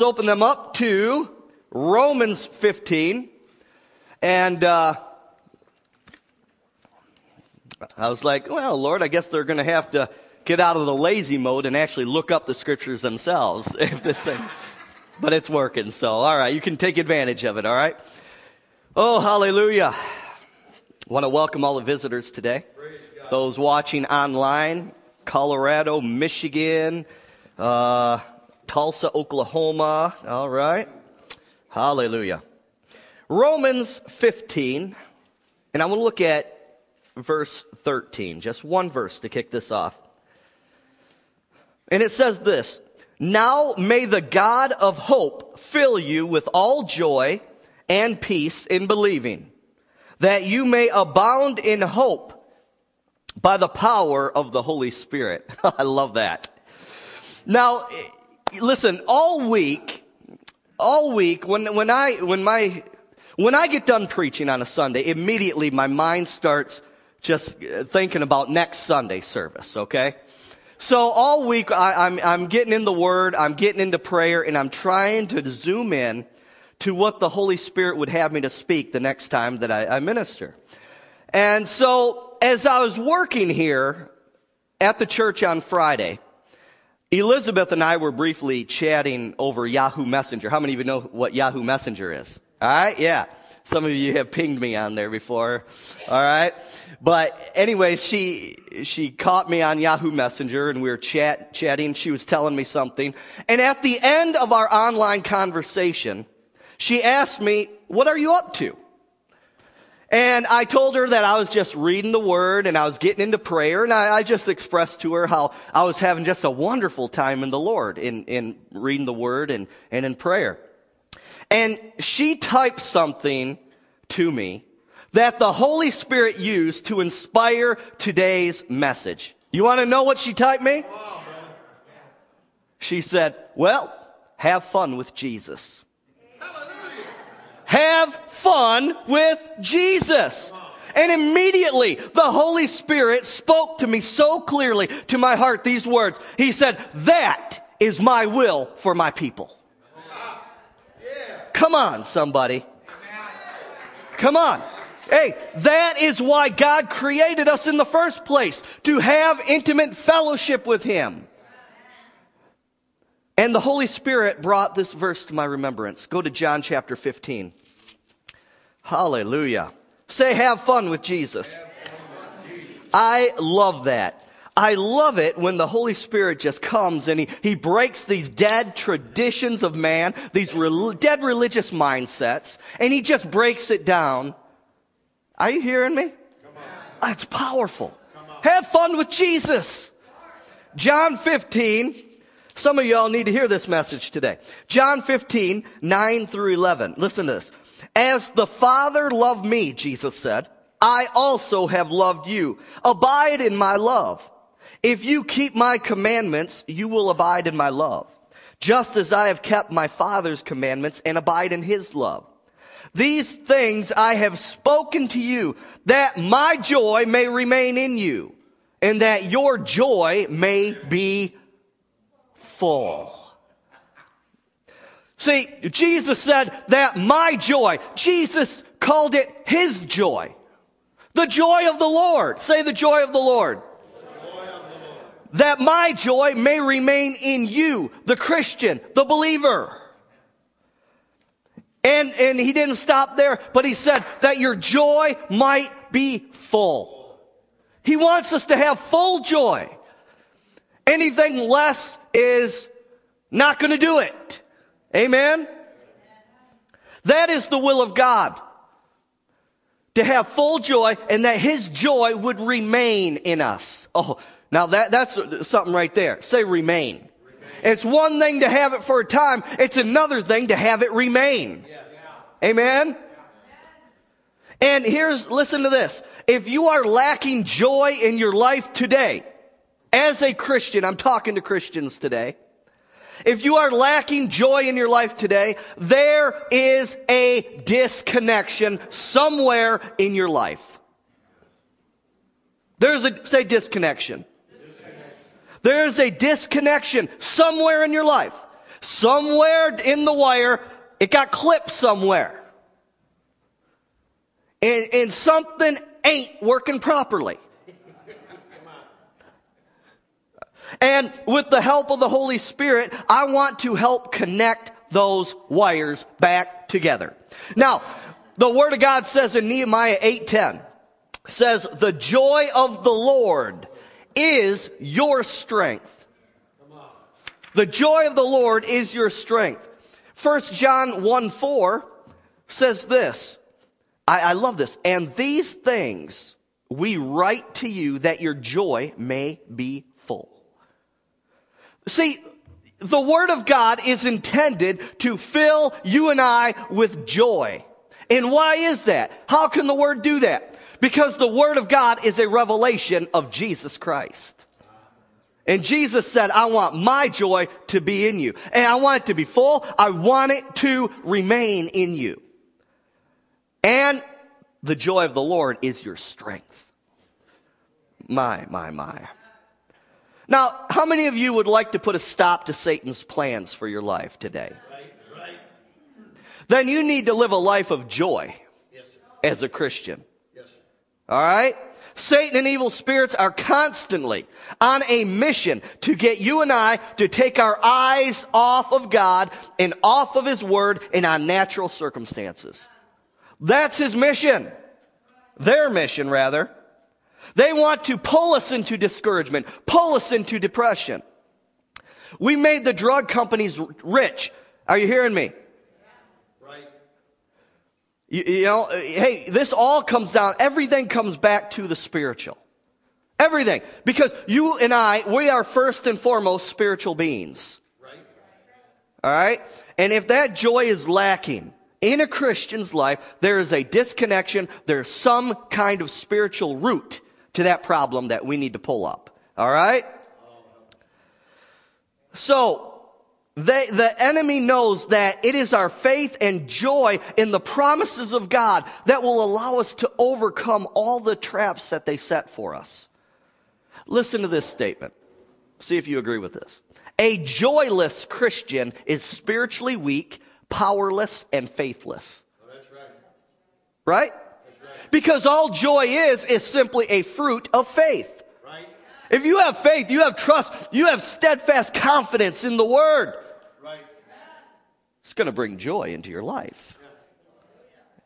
Open them up to Romans 15. And uh, I was like, well, Lord, I guess they're going to have to get out of the lazy mode and actually look up the scriptures themselves if this thing. But it's working, so all right, you can take advantage of it, all right? Oh, hallelujah. Want to welcome all the visitors today. Those watching online, Colorado, Michigan, uh, Tulsa, Oklahoma. All right. Hallelujah. Romans 15, and I'm going to look at verse 13, just one verse to kick this off. And it says this Now may the God of hope fill you with all joy and peace in believing, that you may abound in hope by the power of the Holy Spirit. I love that. Now, listen, all week, all week, when, when I, when my, when I get done preaching on a Sunday, immediately my mind starts just uh, thinking about next Sunday service, okay? So all week I, am I'm, I'm getting in the Word, I'm getting into prayer, and I'm trying to zoom in to what the Holy Spirit would have me to speak the next time that I, I minister. And so as I was working here at the church on Friday, Elizabeth and I were briefly chatting over Yahoo Messenger. How many of you know what Yahoo Messenger is? All right, yeah. Some of you have pinged me on there before. All right. But anyway, she, she caught me on Yahoo Messenger and we were chat, chatting. She was telling me something. And at the end of our online conversation, she asked me, what are you up to? And I told her that I was just reading the word and I was getting into prayer and I, I, just expressed to her how I was having just a wonderful time in the Lord in, in reading the word and, and in prayer. And she typed something to me that the Holy Spirit used to inspire today's message. You want to know what she typed me? She said, well, have fun with Jesus. Have fun with Jesus. And immediately the Holy Spirit spoke to me so clearly to my heart these words. He said, that is my will for my people. Come on, somebody. Come on. Hey, that is why God created us in the first place, to have intimate fellowship with Him. And the Holy Spirit brought this verse to my remembrance. Go to John chapter 15. Hallelujah. Say, have fun with Jesus. I love that. I love it when the Holy Spirit just comes and he, he breaks these dead traditions of man, these re- dead religious mindsets, and he just breaks it down. Are you hearing me? It's powerful. Have fun with Jesus. John 15. Some of y'all need to hear this message today. John 15, 9 through 11. Listen to this. As the Father loved me, Jesus said, I also have loved you. Abide in my love. If you keep my commandments, you will abide in my love, just as I have kept my Father's commandments and abide in his love. These things I have spoken to you, that my joy may remain in you, and that your joy may be full. See, Jesus said that my joy, Jesus called it his joy. The joy of the Lord. Say the joy of the Lord. That my joy may remain in you, the Christian, the believer. And, and he didn't stop there, but he said that your joy might be full. He wants us to have full joy. Anything less is not going to do it. Amen? That is the will of God. To have full joy and that His joy would remain in us. Oh, now that, that's something right there. Say remain. remain. It's one thing to have it for a time. It's another thing to have it remain. Yeah. Amen? And here's, listen to this. If you are lacking joy in your life today, as a Christian, I'm talking to Christians today, if you are lacking joy in your life today, there is a disconnection somewhere in your life. There's a, say disconnection. disconnection. There's a disconnection somewhere in your life. Somewhere in the wire, it got clipped somewhere. And, and something ain't working properly. And with the help of the Holy Spirit, I want to help connect those wires back together. Now, the Word of God says in Nehemiah 8:10, says, the joy of the Lord is your strength. The joy of the Lord is your strength. First John 1 4 says this. I, I love this. And these things we write to you that your joy may be. See, the Word of God is intended to fill you and I with joy. And why is that? How can the Word do that? Because the Word of God is a revelation of Jesus Christ. And Jesus said, I want my joy to be in you. And I want it to be full. I want it to remain in you. And the joy of the Lord is your strength. My, my, my. Now, how many of you would like to put a stop to Satan's plans for your life today? Then you need to live a life of joy yes, as a Christian. Yes, All right? Satan and evil spirits are constantly on a mission to get you and I to take our eyes off of God and off of His Word and on natural circumstances. That's His mission. Their mission, rather. They want to pull us into discouragement, pull us into depression. We made the drug companies rich. Are you hearing me? Right. You, you know, hey, this all comes down, everything comes back to the spiritual. Everything. Because you and I, we are first and foremost spiritual beings. Right. All right? And if that joy is lacking, in a Christian's life, there is a disconnection, there's some kind of spiritual root to that problem that we need to pull up. All right? So, they, the enemy knows that it is our faith and joy in the promises of God that will allow us to overcome all the traps that they set for us. Listen to this statement. See if you agree with this. A joyless Christian is spiritually weak, powerless, and faithless. Oh, right. Because all joy is, is simply a fruit of faith. Right. If you have faith, you have trust, you have steadfast confidence in the Word. Right. It's going to bring joy into your life.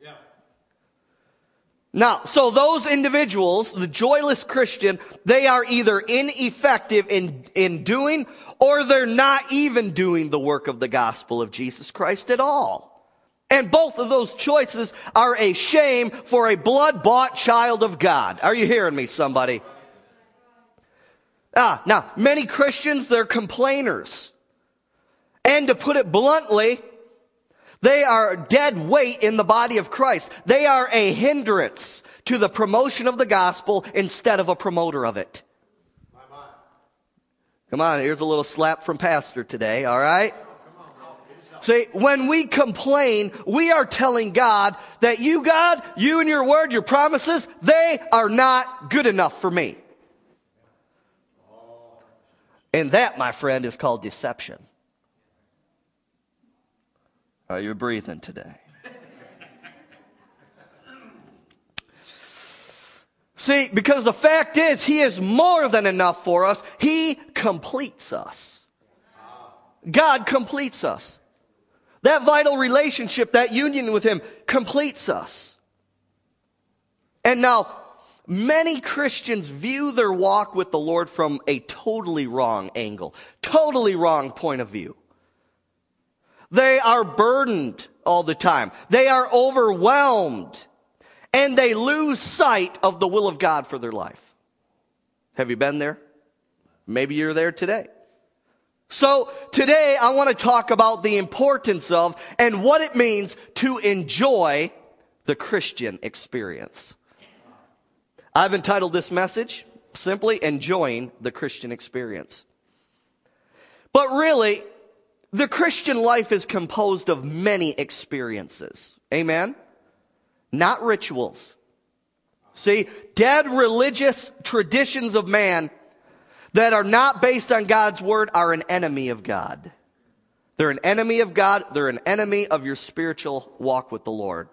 Yeah. Yeah. Now, so those individuals, the joyless Christian, they are either ineffective in, in doing or they're not even doing the work of the gospel of Jesus Christ at all. And both of those choices are a shame for a blood bought child of God. Are you hearing me, somebody? Ah, now, many Christians, they're complainers. And to put it bluntly, they are dead weight in the body of Christ. They are a hindrance to the promotion of the gospel instead of a promoter of it. Come on, here's a little slap from Pastor today, all right? See, when we complain, we are telling God that you, God, you and your word, your promises, they are not good enough for me. And that, my friend, is called deception. Are you breathing today? See, because the fact is, He is more than enough for us. He completes us. God completes us. That vital relationship, that union with Him completes us. And now, many Christians view their walk with the Lord from a totally wrong angle, totally wrong point of view. They are burdened all the time. They are overwhelmed. And they lose sight of the will of God for their life. Have you been there? Maybe you're there today. So today I want to talk about the importance of and what it means to enjoy the Christian experience. I've entitled this message simply Enjoying the Christian Experience. But really, the Christian life is composed of many experiences. Amen? Not rituals. See, dead religious traditions of man that are not based on God's word are an enemy of God. They're an enemy of God. They're an enemy of your spiritual walk with the Lord.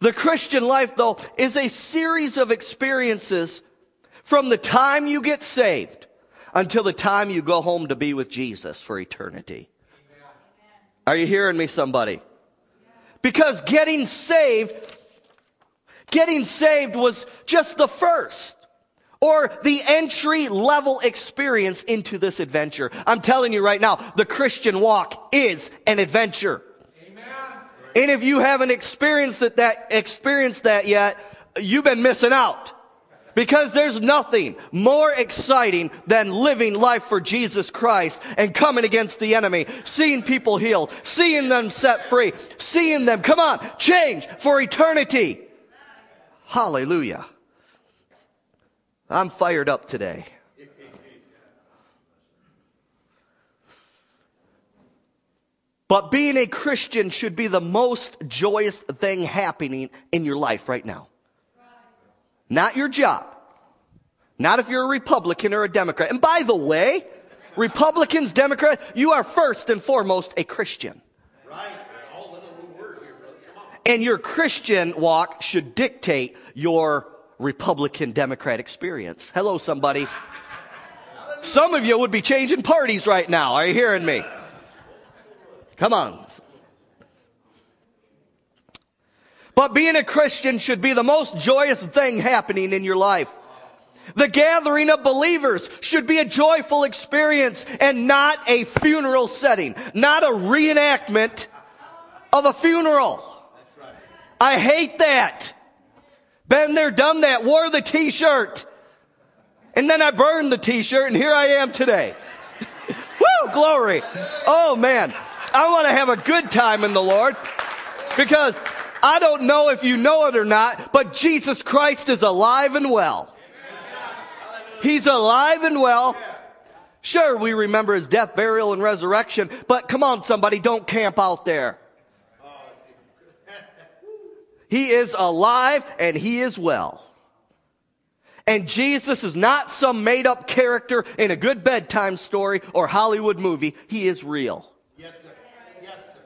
The Christian life, though, is a series of experiences from the time you get saved until the time you go home to be with Jesus for eternity. Are you hearing me, somebody? Because getting saved, getting saved was just the first or the entry level experience into this adventure. I'm telling you right now, the Christian walk is an adventure. Amen. And if you haven't experienced that, that experienced that yet, you've been missing out. Because there's nothing more exciting than living life for Jesus Christ and coming against the enemy, seeing people healed, seeing them set free, seeing them, come on, change for eternity. Hallelujah. I'm fired up today. But being a Christian should be the most joyous thing happening in your life right now. Not your job. Not if you're a Republican or a Democrat. And by the way, Republicans, Democrats, you are first and foremost a Christian. Right. And your Christian walk should dictate your Republican Democrat experience. Hello, somebody. Some of you would be changing parties right now. Are you hearing me? Come on. But being a Christian should be the most joyous thing happening in your life. The gathering of believers should be a joyful experience and not a funeral setting, not a reenactment of a funeral. I hate that. Been there, done that, wore the t-shirt. And then I burned the t-shirt and here I am today. Woo, glory. Oh man. I want to have a good time in the Lord because I don't know if you know it or not, but Jesus Christ is alive and well. He's alive and well. Sure, we remember his death, burial, and resurrection, but come on, somebody, don't camp out there. He is alive and he is well. And Jesus is not some made up character in a good bedtime story or Hollywood movie. He is real. Yes, sir. Yes, sir.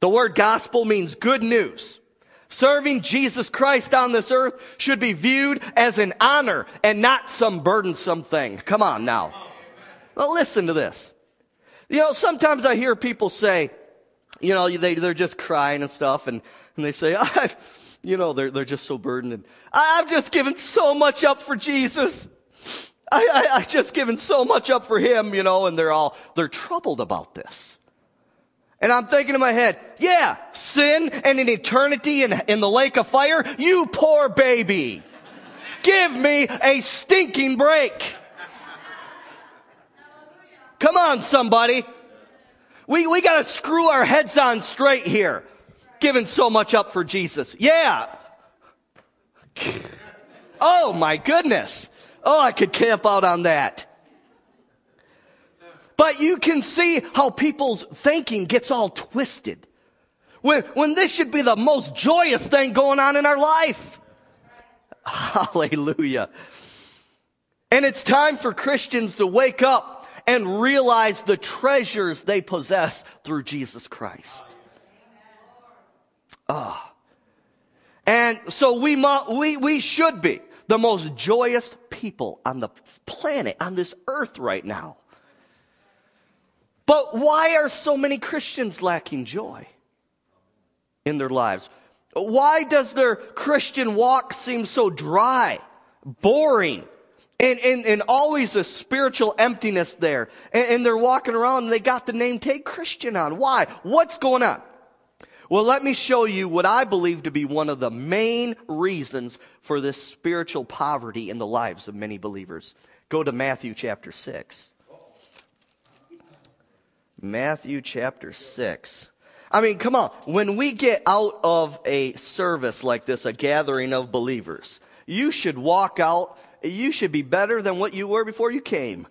The word gospel means good news. Serving Jesus Christ on this earth should be viewed as an honor and not some burdensome thing. Come on now. Well, listen to this. You know, sometimes I hear people say, you know, they, they're just crying and stuff, and and they say, I've, you know, they're, they're just so burdened. And I've just given so much up for Jesus. I, I, I just given so much up for him, you know, and they're all, they're troubled about this. And I'm thinking in my head, yeah, sin and an eternity in, in the lake of fire, you poor baby. Give me a stinking break. Come on, somebody. We, we gotta screw our heads on straight here Giving so much up for Jesus. Yeah. Oh my goodness. Oh, I could camp out on that. But you can see how people's thinking gets all twisted. When, when this should be the most joyous thing going on in our life. Hallelujah. And it's time for Christians to wake up and realize the treasures they possess through Jesus Christ. Ah. Oh. And so we, we, we should be the most joyous people on the planet, on this earth right now. But why are so many Christians lacking joy in their lives? Why does their Christian walk seem so dry, boring, and, and, and always a spiritual emptiness there? And, and they're walking around and they got the name tag Christian on. Why? What's going on? Well, let me show you what I believe to be one of the main reasons for this spiritual poverty in the lives of many believers. Go to Matthew chapter 6. Matthew chapter 6. I mean, come on. When we get out of a service like this, a gathering of believers, you should walk out, you should be better than what you were before you came.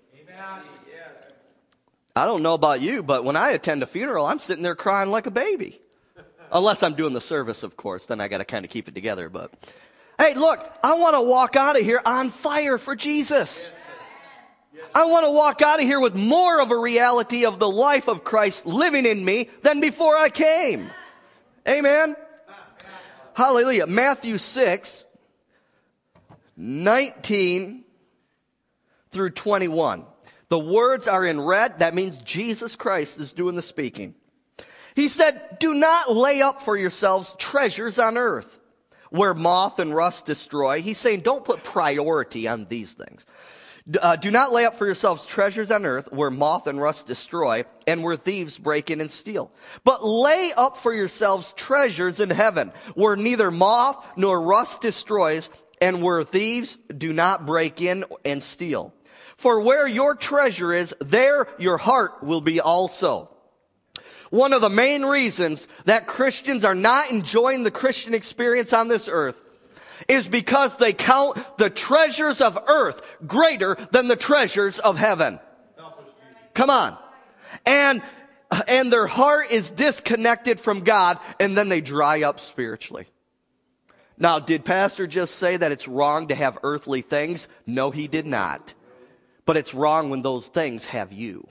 I don't know about you, but when I attend a funeral, I'm sitting there crying like a baby. Unless I'm doing the service, of course, then I got to kind of keep it together. But hey, look, I want to walk out of here on fire for Jesus. I want to walk out of here with more of a reality of the life of Christ living in me than before I came. Amen. Hallelujah. Matthew 6, 19 through 21. The words are in red. That means Jesus Christ is doing the speaking. He said, Do not lay up for yourselves treasures on earth where moth and rust destroy. He's saying, Don't put priority on these things. Uh, do not lay up for yourselves treasures on earth where moth and rust destroy and where thieves break in and steal. But lay up for yourselves treasures in heaven where neither moth nor rust destroys and where thieves do not break in and steal. For where your treasure is, there your heart will be also. One of the main reasons that Christians are not enjoying the Christian experience on this earth is because they count the treasures of earth greater than the treasures of heaven. Come on. And, and their heart is disconnected from God and then they dry up spiritually. Now, did Pastor just say that it's wrong to have earthly things? No, he did not. But it's wrong when those things have you.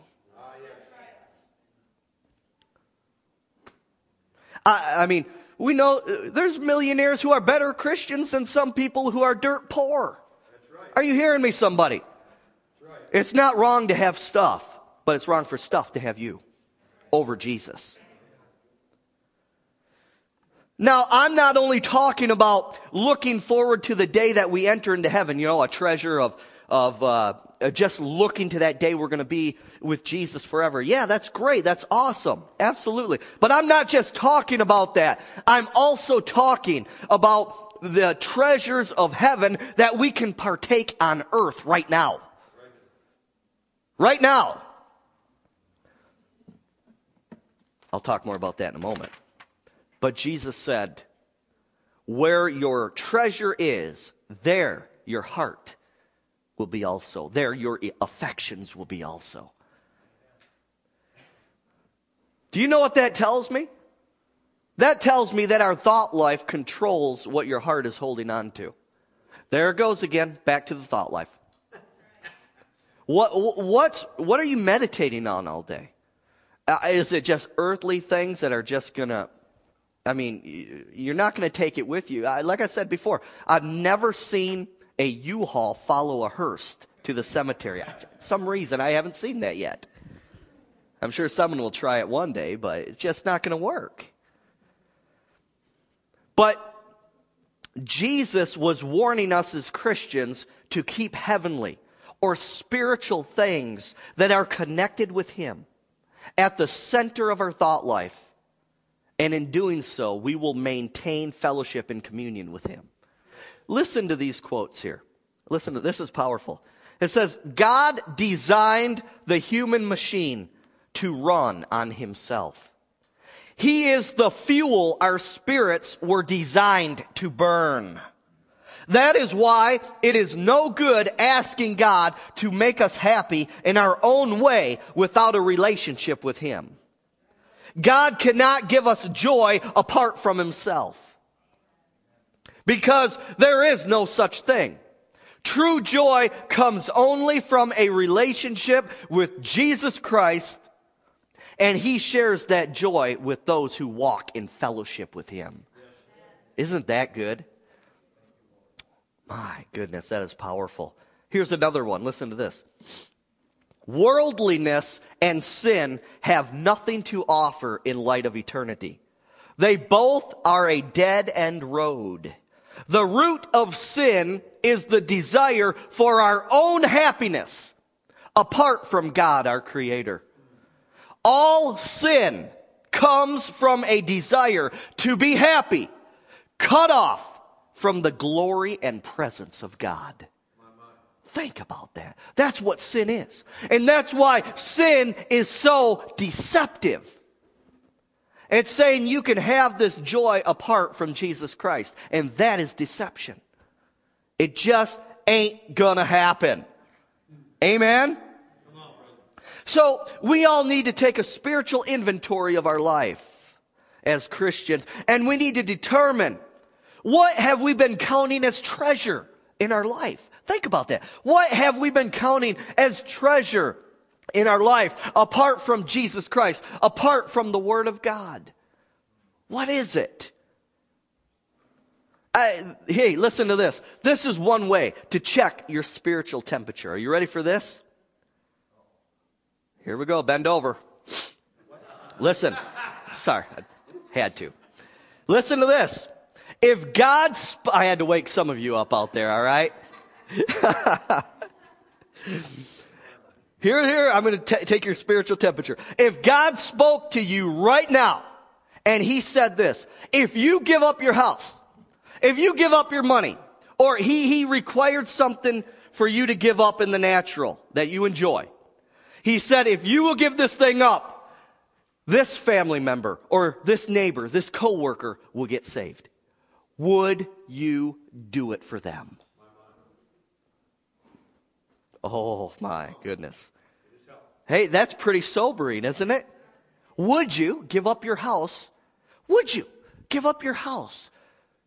I, I mean, we know uh, there's millionaires who are better Christians than some people who are dirt poor. Right. Are you hearing me, somebody? Right. It's not wrong to have stuff, but it's wrong for stuff to have you over Jesus. Now, I'm not only talking about looking forward to the day that we enter into heaven, you know, a treasure of, of uh, just looking to that day we're going to be with Jesus forever. Yeah, that's great. That's awesome. Absolutely. But I'm not just talking about that. I'm also talking about the treasures of heaven that we can partake on earth right now. Right now. I'll talk more about that in a moment. But Jesus said, where your treasure is, there your heart will be also. There, your affections will be also. Do you know what that tells me? That tells me that our thought life controls what your heart is holding on to. There it goes again, back to the thought life. What, what's, what are you meditating on all day? Uh, is it just earthly things that are just going to, I mean, you're not going to take it with you. I, like I said before, I've never seen a U-Haul follow a hearse to the cemetery. some reason I haven't seen that yet. I'm sure someone will try it one day, but it's just not going to work. But Jesus was warning us as Christians to keep heavenly or spiritual things that are connected with Him at the center of our thought life. And in doing so, we will maintain fellowship and communion with Him. Listen to these quotes here. Listen to this is powerful. It says, God designed the human machine to run on himself. He is the fuel our spirits were designed to burn. That is why it is no good asking God to make us happy in our own way without a relationship with Him. God cannot give us joy apart from Himself because there is no such thing. True joy comes only from a relationship with Jesus Christ, and He shares that joy with those who walk in fellowship with Him. Isn't that good? My goodness, that is powerful. Here's another one. Listen to this. Worldliness and sin have nothing to offer in light of eternity. They both are a dead end road. The root of sin is the desire for our own happiness apart from God, our Creator. All sin comes from a desire to be happy, cut off from the glory and presence of God. Think about that. That's what sin is. And that's why sin is so deceptive. It's saying you can have this joy apart from Jesus Christ. And that is deception. It just ain't gonna happen. Amen? So we all need to take a spiritual inventory of our life as Christians. And we need to determine what have we been counting as treasure in our life Think about that. What have we been counting as treasure in our life apart from Jesus Christ, apart from the Word of God? What is it? I, hey, listen to this. This is one way to check your spiritual temperature. Are you ready for this? Here we go. Bend over. Listen. Sorry, I had to. Listen to this. If God, sp- I had to wake some of you up out there, all right? here, here, I'm going to take your spiritual temperature. If God spoke to you right now and he said this, if you give up your house, if you give up your money, or he, he required something for you to give up in the natural that you enjoy. He said, if you will give this thing up, this family member or this neighbor, this coworker will get saved. Would you do it for them? Oh my goodness. Hey, that's pretty sobering, isn't it? Would you give up your house? Would you give up your house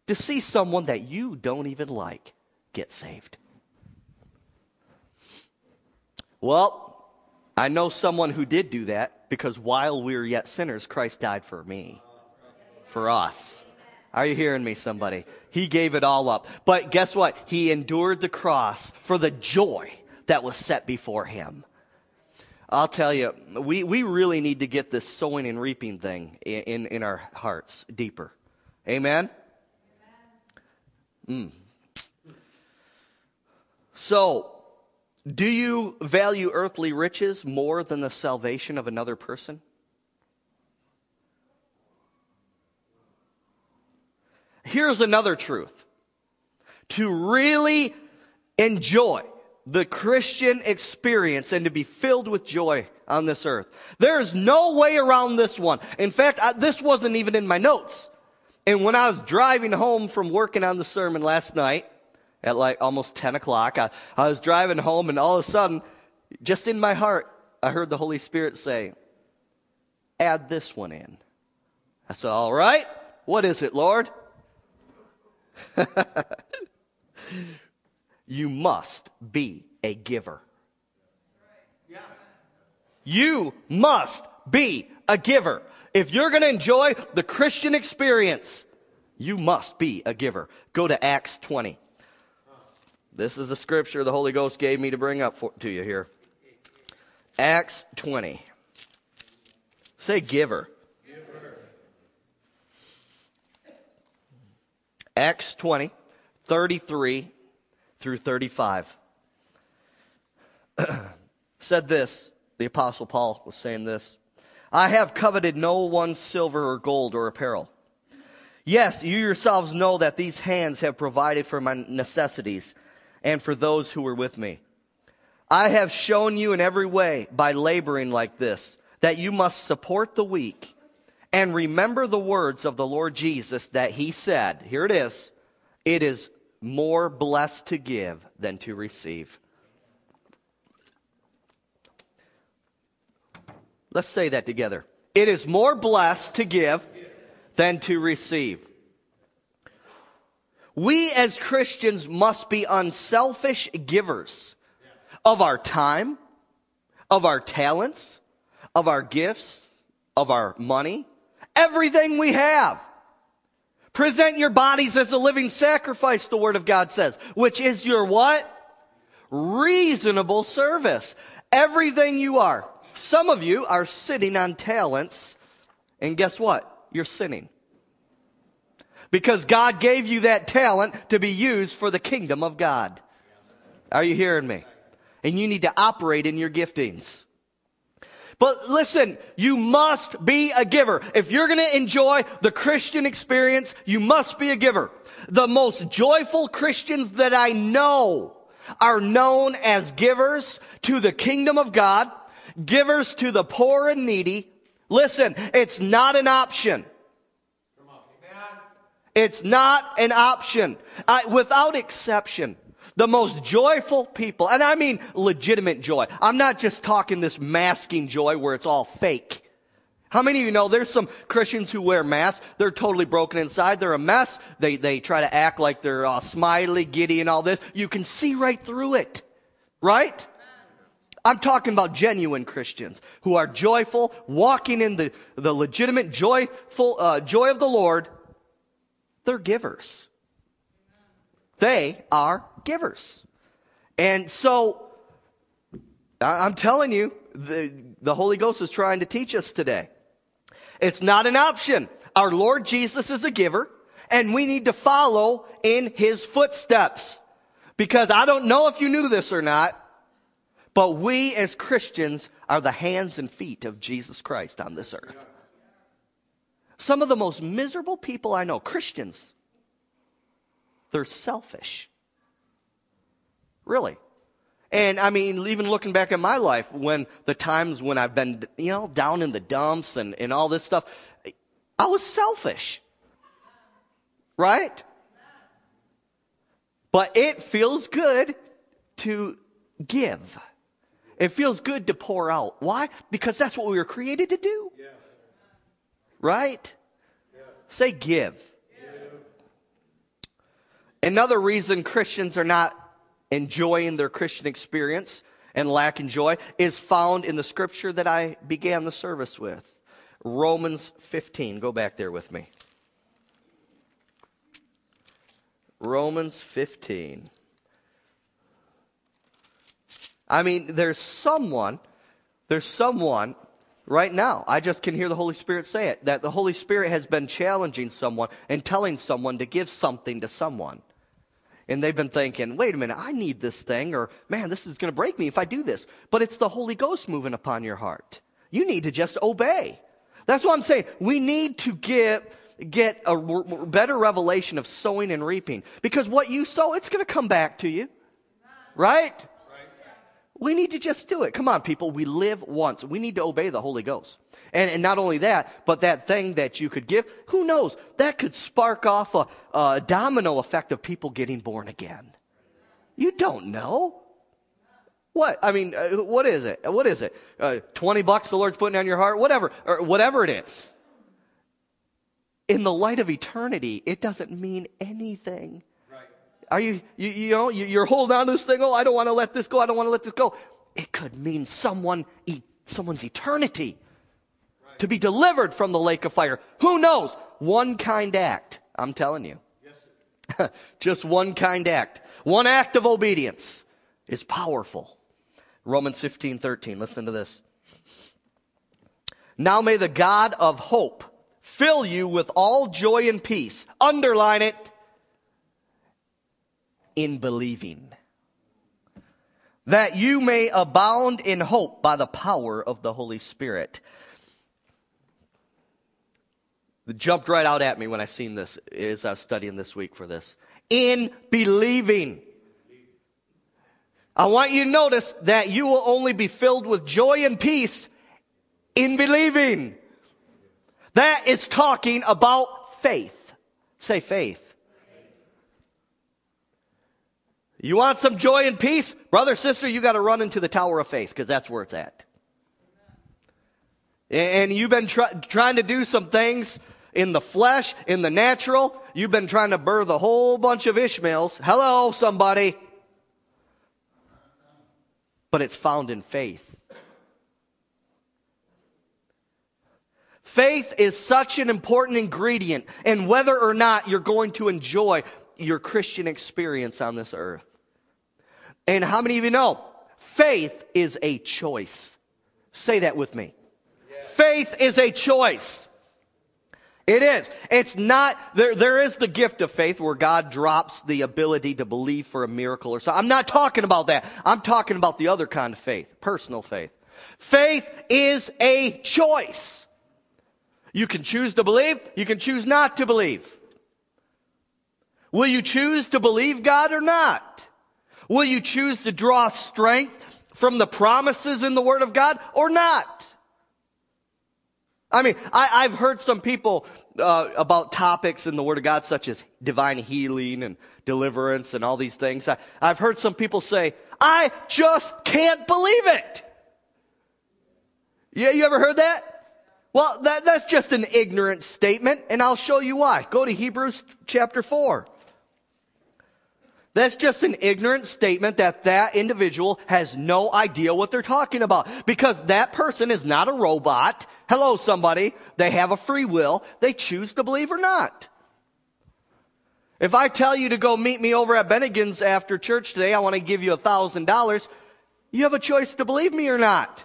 to see someone that you don't even like get saved? Well, I know someone who did do that because while we were yet sinners, Christ died for me, for us. Are you hearing me, somebody? He gave it all up. But guess what? He endured the cross for the joy that was set before him. I'll tell you, we, we really need to get this sowing and reaping thing in, in, in our hearts deeper. Amen? Mm. So, do you value earthly riches more than the salvation of another person? Here's another truth. To really enjoy the Christian experience and to be filled with joy on this earth. There is no way around this one. In fact, I, this wasn't even in my notes. And when I was driving home from working on the sermon last night at like almost 10 o'clock, I, I was driving home and all of a sudden, just in my heart, I heard the Holy Spirit say, add this one in. I said, all right, what is it, Lord? you must be a giver. You must be a giver. If you're going to enjoy the Christian experience, you must be a giver. Go to Acts 20. This is a scripture the Holy Ghost gave me to bring up for, to you here. Acts 20. Say giver. giver. Acts 20, 33 through 35. Said this, the Apostle Paul was saying this I have coveted no one's silver or gold or apparel. Yes, you yourselves know that these hands have provided for my necessities and for those who were with me. I have shown you in every way by laboring like this that you must support the weak and remember the words of the Lord Jesus that he said, here it is, it is more blessed to give than to receive. Let's say that together. It is more blessed to give than to receive. We as Christians must be unselfish givers of our time, of our talents, of our gifts, of our money, everything we have. Present your bodies as a living sacrifice, the Word of God says, which is your what? Reasonable service. Everything you are. Some of you are sitting on talents, and guess what? You're sinning. Because God gave you that talent to be used for the kingdom of God. Are you hearing me? And you need to operate in your giftings. But listen, you must be a giver. If you're going to enjoy the Christian experience, you must be a giver. The most joyful Christians that I know are known as givers to the kingdom of God, givers to the poor and needy. Listen, it's not an option. It's not an option. I, without exception, the most joyful people, and I mean legitimate joy. I'm not just talking this masking joy where it's all fake. How many of you know there's some Christians who wear masks? They're totally broken inside. They're a mess. They, they try to act like they're uh, smiley, giddy, and all this. You can see right through it. Right? I'm talking about genuine Christians who are joyful, walking in the, the legitimate, joyful, uh, joy of the Lord. They're givers. They are givers. And so, I'm telling you, the, the Holy Ghost is trying to teach us today. It's not an option. Our Lord Jesus is a giver, and we need to follow in his footsteps. Because I don't know if you knew this or not, but we as Christians are the hands and feet of Jesus Christ on this earth. Some of the most miserable people I know, Christians, they're selfish. Really. And I mean, even looking back at my life, when the times when I've been, you know, down in the dumps and, and all this stuff, I was selfish. Right? But it feels good to give. It feels good to pour out. Why? Because that's what we were created to do. Yeah. Right? Yeah. Say give. give. Another reason Christians are not enjoying their Christian experience and lacking joy is found in the scripture that I began the service with. Romans 15. Go back there with me. Romans 15. I mean, there's someone, there's someone right now. I just can hear the Holy Spirit say it that the Holy Spirit has been challenging someone and telling someone to give something to someone and they've been thinking, wait a minute, I need this thing, or man, this is going to break me if I do this. But it's the Holy Ghost moving upon your heart. You need to just obey. That's what I'm saying. We need to get, get a better revelation of sowing and reaping. Because what you sow, it's going to come back to you. Right? We need to just do it. Come on, people. We live once. We need to obey the Holy Ghost. And, and not only that, but that thing that you could give, who knows? That could spark off a, a domino effect of people getting born again. You don't know. What? I mean, uh, what is it? What is it? Uh, 20 bucks the Lord's putting on your heart? Whatever. Or whatever it is. In the light of eternity, it doesn't mean anything. Right. Are you, you, you know, you're holding on to this thing. Oh, I don't want to let this go. I don't want to let this go. It could mean someone, someone's eternity to be delivered from the lake of fire. Who knows? One kind act. I'm telling you. Yes, Just one kind act. One act of obedience is powerful. Romans 15, 13. Listen to this. Now may the God of hope fill you with all joy and peace. Underline it. In believing. That you may abound in hope by the power of the Holy Spirit. That jumped right out at me when I seen this as I was studying this week for this. In believing. I want you to notice that you will only be filled with joy and peace in believing. That is talking about faith. Say faith. You want some joy and peace? Brother, sister, you got to run into the tower of faith because that's where it's at. And you've been try- trying to do some things in the flesh, in the natural. You've been trying to birth a whole bunch of Ishmaels. Hello, somebody. But it's found in faith. Faith is such an important ingredient in whether or not you're going to enjoy your Christian experience on this earth. And how many of you know? Faith is a choice. Say that with me. Faith is a choice. It is. It's not, there, there is the gift of faith where God drops the ability to believe for a miracle or something. I'm not talking about that. I'm talking about the other kind of faith, personal faith. Faith is a choice. You can choose to believe, you can choose not to believe. Will you choose to believe God or not? Will you choose to draw strength from the promises in the Word of God or not? I mean, I, have heard some people uh, about topics in the Word of God, such as divine healing and deliverance and all these things. I, I've heard some people say, I just can't believe it. Yeah, you ever heard that? Well, that, that's just an ignorant statement, and I'll show you why. Go to Hebrews chapter 4. That's just an ignorant statement that that individual has no idea what they're talking about. Because that person is not a robot. Hello, somebody. They have a free will. They choose to believe or not. If I tell you to go meet me over at Bennigan's after church today, I want to give you a thousand dollars, you have a choice to believe me or not.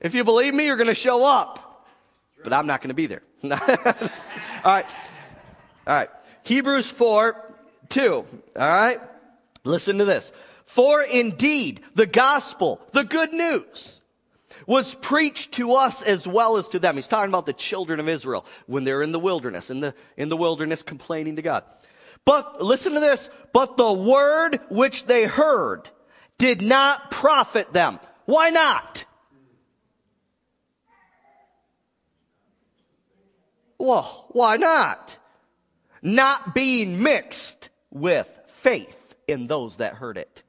If you believe me, you're going to show up. But I'm not going to be there. All right. All right. Hebrews 4, 2. All right. Listen to this. For indeed, the gospel, the good news, was preached to us as well as to them. He's talking about the children of Israel when they're in the wilderness, in the, in the wilderness complaining to God. But listen to this. But the word which they heard did not profit them. Why not? Well, why not? Not being mixed with faith in those that heard it.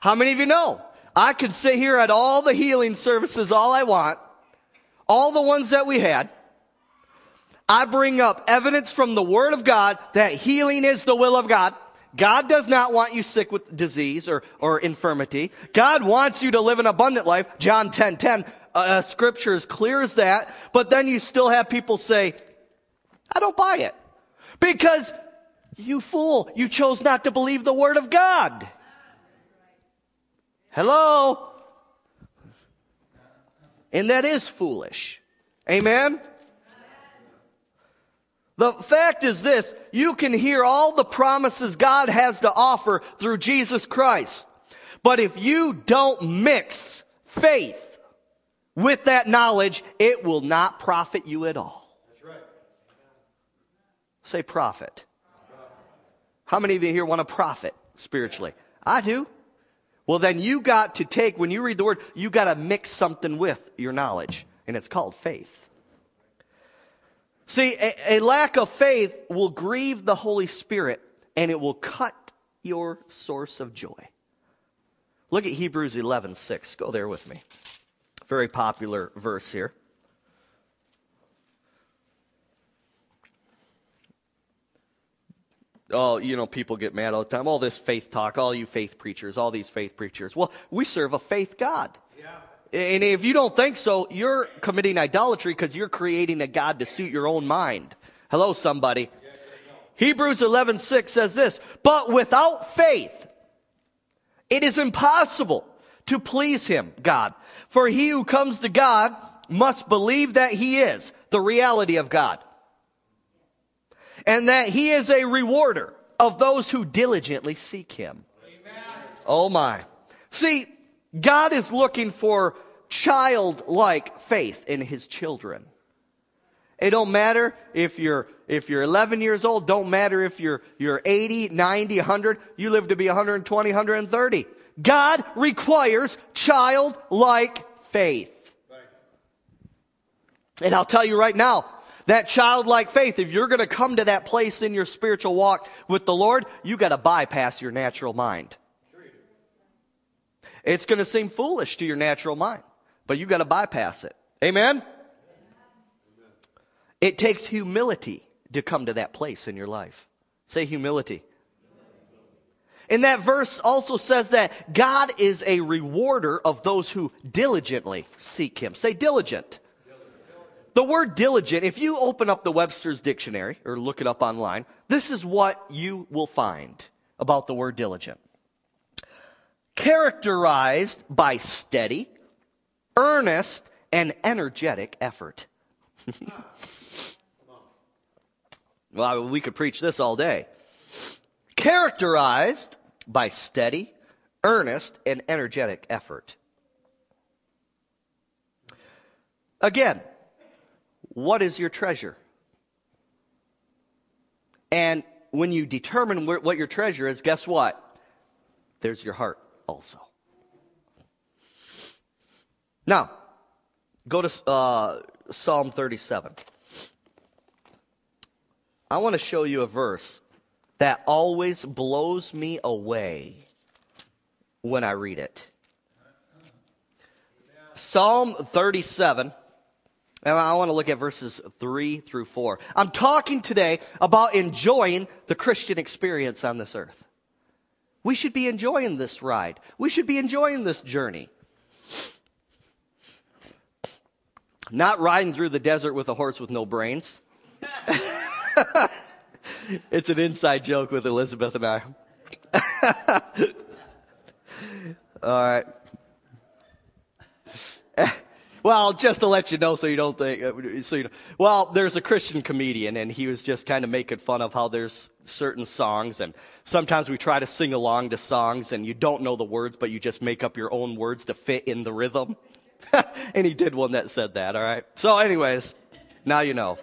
How many of you know? I could sit here at all the healing services all I want, all the ones that we had. I bring up evidence from the Word of God that healing is the will of God. God does not want you sick with disease or, or infirmity. God wants you to live an abundant life. John 10 10. Uh, scripture is clear as that. But then you still have people say, I don't buy it. Because you fool, you chose not to believe the word of God. Hello? And that is foolish. Amen? The fact is this, you can hear all the promises God has to offer through Jesus Christ. But if you don't mix faith with that knowledge, it will not profit you at all. That's right. Say profit. How many of you here want to profit spiritually? I do. Well, then you got to take, when you read the word, you got to mix something with your knowledge, and it's called faith. See, a, a, lack of faith will grieve the Holy Spirit, and it will cut your source of joy. Look at Hebrews 11 6. Go there with me. Very popular verse here. Oh, you know, people get mad all the time. All this faith talk, all you faith preachers, all these faith preachers. Well, we serve a faith God. Yeah. And if you don't think so, you're committing idolatry because you're creating a God to suit your own mind. Hello, somebody. Yeah, Hebrews 11, 6 says this, but without faith, it is impossible to please him, God. For he who comes to God must believe that he is the reality of God and that he is a rewarder of those who diligently seek him. Amen. Oh my. See, God is looking for childlike faith in his children. It don't matter if you're if you're 11 years old, don't matter if you're you're 80, 90, 100, you live to be 120, 130. God requires childlike faith. And I'll tell you right now, that childlike faith, if you're going to come to that place in your spiritual walk with the Lord, you got to bypass your natural mind. It's going to seem foolish to your natural mind, but you got to bypass it. Amen? It takes humility to come to that place in your life. Say humility. And that verse also says that God is a rewarder of those who diligently seek Him. Say diligent. The word diligent, if you open up the Webster's dictionary or look it up online, this is what you will find about the word diligent. Characterized by steady, earnest, and energetic effort. well, we could preach this all day. Characterized by steady, earnest, and energetic effort. Again, what is your treasure? And when you determine what your treasure is, guess what? There's your heart also. Now, go to uh, Psalm 37. I want to show you a verse that always blows me away when I read it. Psalm 37 And I want to look at verses 3 through 4. I'm talking today about enjoying the Christian experience on this earth. We should be enjoying this ride. We should be enjoying this journey. Not riding through the desert with a horse with no brains. it's an inside joke with Elizabeth and I. All right. Well, just to let you know, so you don't think, uh, so you well, there's a Christian comedian, and he was just kind of making fun of how there's certain songs, and sometimes we try to sing along to songs, and you don't know the words, but you just make up your own words to fit in the rhythm. and he did one that said that, all right? So, anyways, now you know.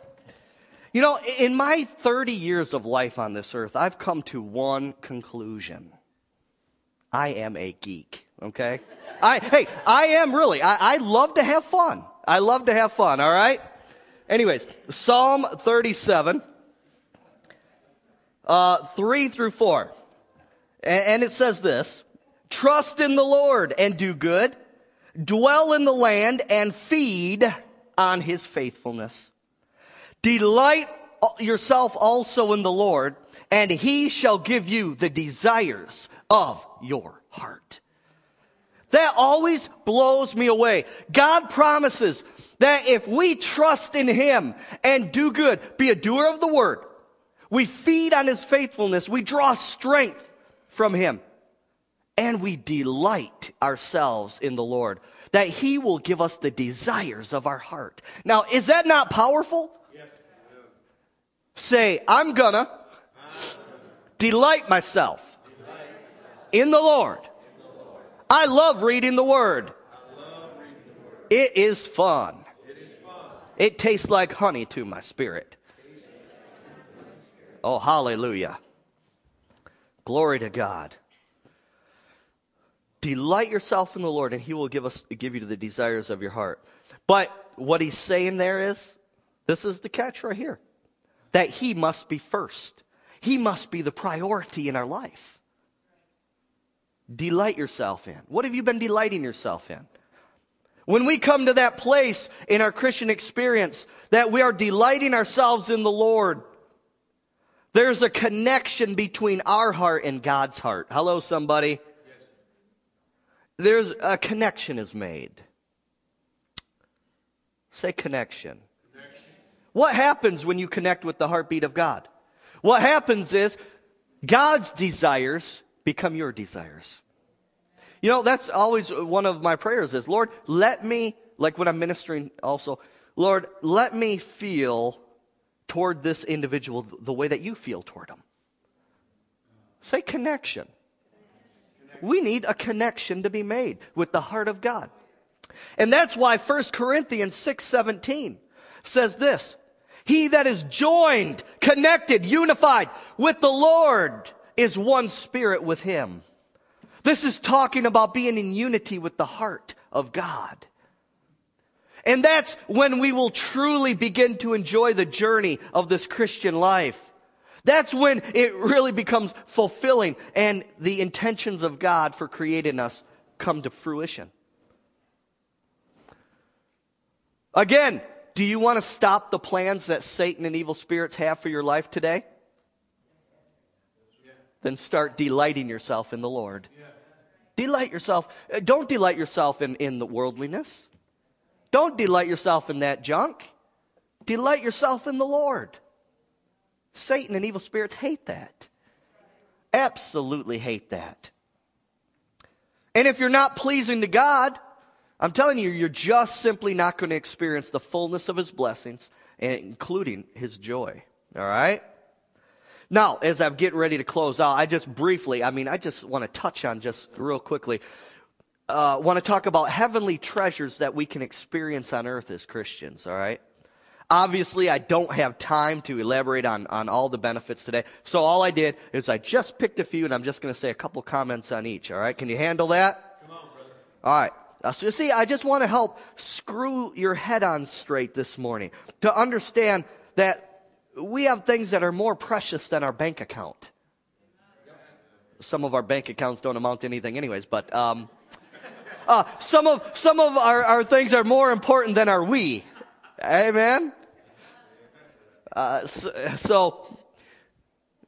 You know, in my 30 years of life on this earth, I've come to one conclusion I am a geek okay? I, hey, I am really. I, I love to have fun. I love to have fun, all right? Anyways, Psalm 37, uh, 3 through 4. And, and it says this Trust in the Lord and do good, dwell in the land and feed on his faithfulness. Delight yourself also in the Lord, and he shall give you the desires of your heart. That always blows me away. God promises that if we trust in Him and do good, be a doer of the word, we feed on His faithfulness, we draw strength from Him, and we delight ourselves in the Lord, that He will give us the desires of our heart. Now, is that not powerful? Yes. Say, I'm gonna delight myself in the Lord I love reading the Word. It is fun. It tastes like honey to my spirit. Oh, hallelujah. Glory to God. Delight yourself in the Lord, and He will give us give you the desires of your heart. But what he's saying there is, this is the catch right here. That he must be first. He must be the priority in our life delight yourself in? What have you been delighting yourself in? When we come to that place in our Christian experience that we are delighting ourselves in the Lord, there's a connection between our heart and God's heart. Hello, somebody. There's a connection is made. Say connection. connection. What happens when you connect with the heartbeat of God? What happens is God's desires become your desires. You know, that's always one of my prayers is, Lord, let me, like when I'm ministering also, Lord, let me feel toward this individual the way that you feel toward them. Say connection. We need a connection to be made with the heart of God. And that's why 1 Corinthians 6:17 says this, he that is joined, connected, unified with the Lord is one spirit with him. This is talking about being in unity with the heart of God. And that's when we will truly begin to enjoy the journey of this Christian life. That's when it really becomes fulfilling and the intentions of God for creating us come to fruition. Again, do you want to stop the plans that Satan and evil spirits have for your life today? Then start delighting yourself in the Lord. Yeah. Delight yourself. Uh, don't delight yourself in, in the worldliness. Don't delight yourself in that junk. Delight yourself in the Lord. Satan and evil spirits hate that. Absolutely hate that. And if you're not pleasing to God, I'm telling you, you're just simply not going to experience the fullness of His blessings, including His joy. All right? Now, as I'm getting ready to close out, I just briefly, I mean, I just want to touch on just real quickly, uh, want to talk about heavenly treasures that we can experience on earth as Christians, all right? Obviously, I don't have time to elaborate on, on all the benefits today. So all I did is I just picked a few and I'm just going to say a couple comments on each, all right? Can you handle that? Come on, brother. All right. So see, I just want to help screw your head on straight this morning to understand that we have things that are more precious than our bank account. Some of our bank accounts don't amount to anything, anyways, but um, uh, some of, some of our, our things are more important than our we. Amen. Uh, so, so,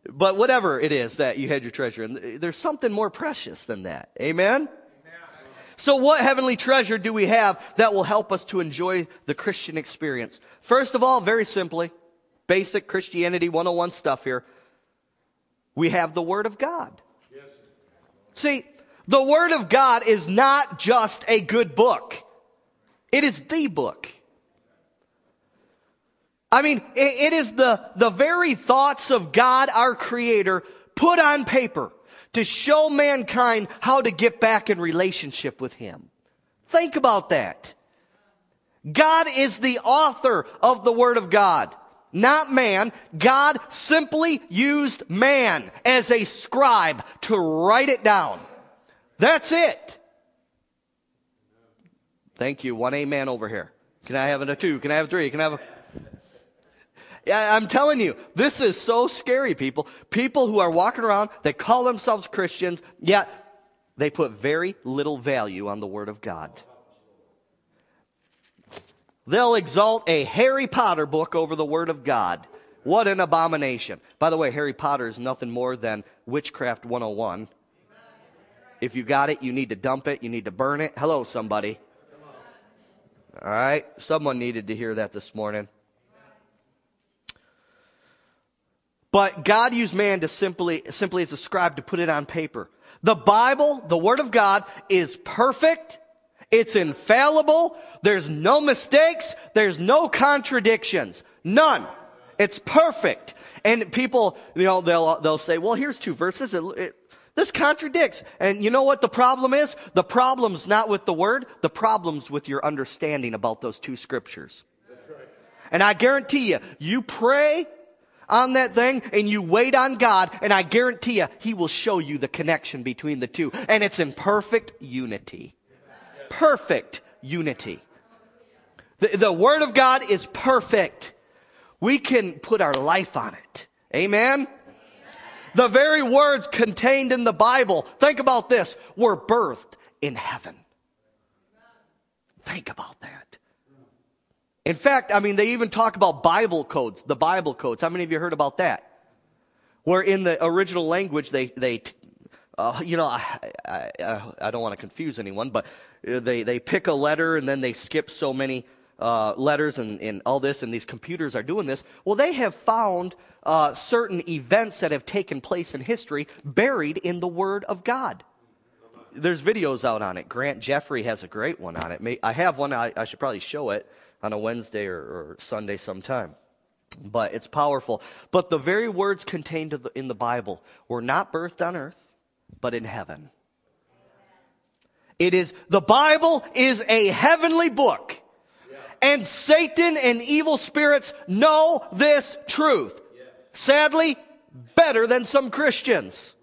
but whatever it is that you had your treasure in, there's something more precious than that. Amen. So what heavenly treasure do we have that will help us to enjoy the Christian experience? First of all, very simply, basic Christianity 101 stuff here. We have the Word of God. Yes. See, the Word of God is not just a good book. It is the book. I mean, it is the, the very thoughts of God, our Creator, put on paper to show mankind how to get back in relationship with Him. Think about that. God is the author of the Word of God, not man. God simply used man as a scribe to write it down. That's it. Thank you. One amen over here. Can I have a two? Can I have three? Can I have a. I'm telling you, this is so scary, people. People who are walking around, they call themselves Christians, yet they put very little value on the Word of God. They'll exalt a Harry Potter book over the Word of God. What an abomination. By the way, Harry Potter is nothing more than Witchcraft 101. If you got it, you need to dump it, you need to burn it. Hello, somebody. All right? Someone needed to hear that this morning. But God used man to simply, simply as a scribe to put it on paper. The Bible, the Word of God, is perfect. It's infallible. There's no mistakes. There's no contradictions. None. It's perfect. And people, you know, they'll, they'll say, well, here's two verses. It, it, this contradicts. And you know what the problem is? The problem's not with the Word. The problem's with your understanding about those two scriptures. And I guarantee you, you pray on that thing and you wait on God, and I guarantee you, He will show you the connection between the two. And it's in perfect unity. Perfect unity. The, the Word of God is perfect. We can put our life on it. Amen? The very words contained in the Bible, think about this, were birthed in heaven. Think about that. In fact, I mean, they even talk about Bible codes, the Bible codes. How many of you heard about that? Where in the original language, they, they uh, you know, I, I, I don't want to confuse anyone, but uh, they, they pick a letter and then they skip so many uh, letters and, and all this, and these computers are doing this. Well, they have found uh, certain events that have taken place in history buried in the Word of God. There's videos out on it. Grant Jeffrey has a great one on it. I have one, I, I should probably show it on a Wednesday or, or Sunday sometime. But it's powerful. But the very words contained in the Bible were not birthed on earth, but in heaven. It is, the Bible is a heavenly book. And Satan and evil spirits know this truth. Sadly, better than some Christians.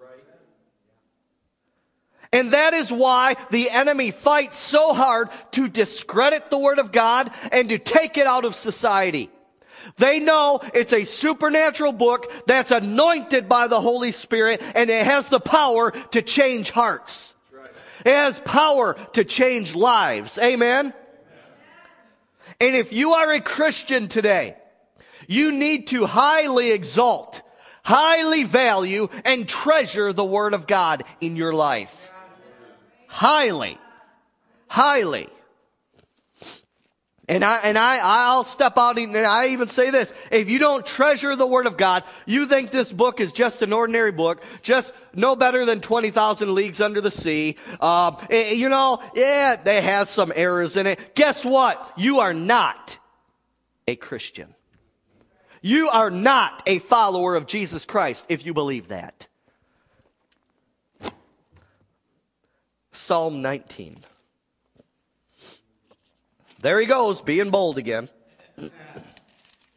And that is why the enemy fights so hard to discredit the Word of God and to take it out of society. They know it's a supernatural book that's anointed by the Holy Spirit and it has the power to change hearts. It has power to change lives. Amen? And if you are a Christian today, you need to highly exalt, highly value, and treasure the Word of God in your life. Highly. Highly. And I, and I, I'll step out and I even say this. If you don't treasure the Word of God, you think this book is just an ordinary book, just no better than 20,000 leagues under the sea. Uh, you know, yeah, they have some errors in it. Guess what? You are not a Christian. You are not a follower of Jesus Christ if you believe that. Psalm 19. There he goes, being bold again.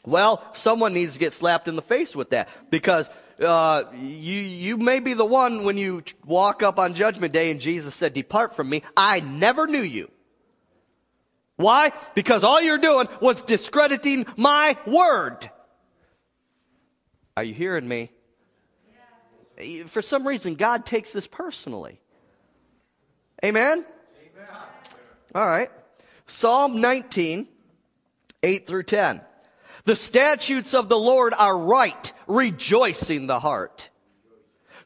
well, someone needs to get slapped in the face with that because uh, you, you may be the one when you walk up on Judgment Day and Jesus said, Depart from me. I never knew you. Why? Because all you're doing was discrediting my word. Are you hearing me? For some reason, God takes this personally. Amen? Amen? All right. Psalm 19 8 through 10. The statutes of the Lord are right, rejoicing the heart.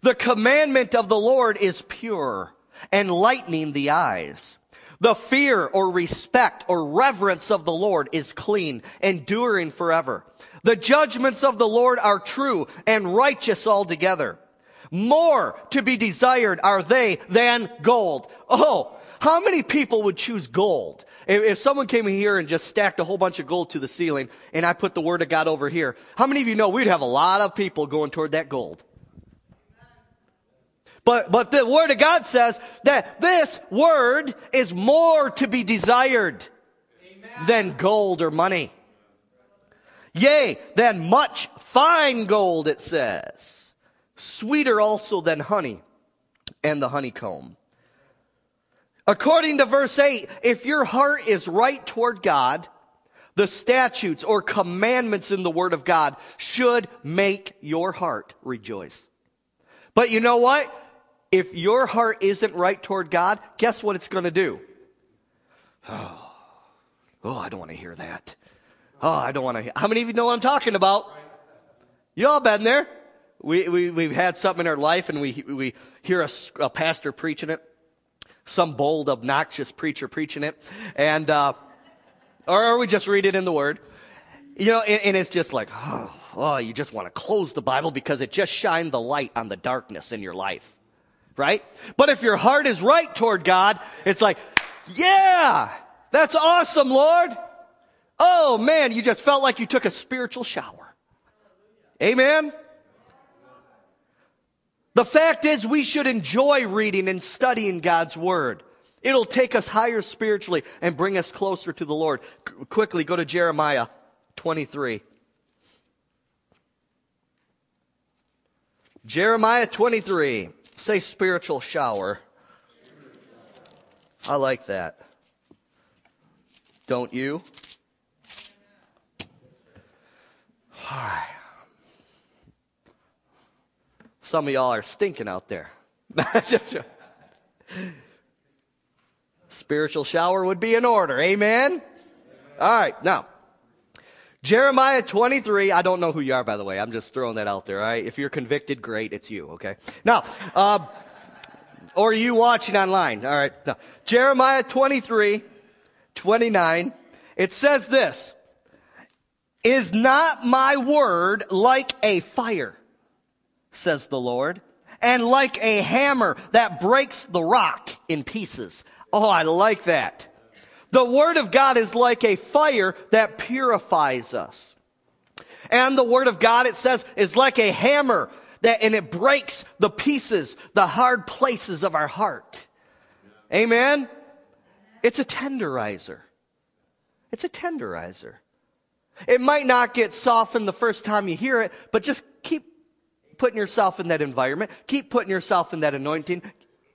The commandment of the Lord is pure, enlightening the eyes. The fear or respect or reverence of the Lord is clean, enduring forever. The judgments of the Lord are true and righteous altogether. More to be desired are they than gold. Oh, how many people would choose gold? If, if someone came in here and just stacked a whole bunch of gold to the ceiling and I put the word of God over here, how many of you know we'd have a lot of people going toward that gold? But, but the word of God says that this word is more to be desired Amen. than gold or money. Yea, than much fine gold, it says. Sweeter also than honey and the honeycomb. According to verse 8, if your heart is right toward God, the statutes or commandments in the Word of God should make your heart rejoice. But you know what? If your heart isn't right toward God, guess what it's going to do? Oh, oh, I don't want to hear that. Oh, I don't want to. Hear. How many of you know what I'm talking about? You all been there? We, we, we've had something in our life and we, we hear a, a pastor preaching it some bold, obnoxious preacher preaching it, and uh, or, we just read it in the Word, you know, and, and it's just like, oh, oh, you just want to close the Bible because it just shined the light on the darkness in your life, right? But if your heart is right toward God, it's like, yeah, that's awesome, Lord. Oh man, you just felt like you took a spiritual shower. Amen. The fact is, we should enjoy reading and studying God's Word. It'll take us higher spiritually and bring us closer to the Lord. Qu- quickly go to Jeremiah 23. Jeremiah 23. Say spiritual shower. I like that. Don't you? All right. Some of y'all are stinking out there. Spiritual shower would be in order. Amen? All right. Now, Jeremiah 23. I don't know who you are, by the way. I'm just throwing that out there. All right. If you're convicted, great. It's you. Okay. Now, uh, or you watching online. All right. Now, Jeremiah 23, 29. It says this. Is not my word like a fire? Says the Lord, and like a hammer that breaks the rock in pieces. Oh, I like that. The Word of God is like a fire that purifies us. And the Word of God, it says, is like a hammer that, and it breaks the pieces, the hard places of our heart. Amen? It's a tenderizer. It's a tenderizer. It might not get softened the first time you hear it, but just keep putting yourself in that environment. Keep putting yourself in that anointing.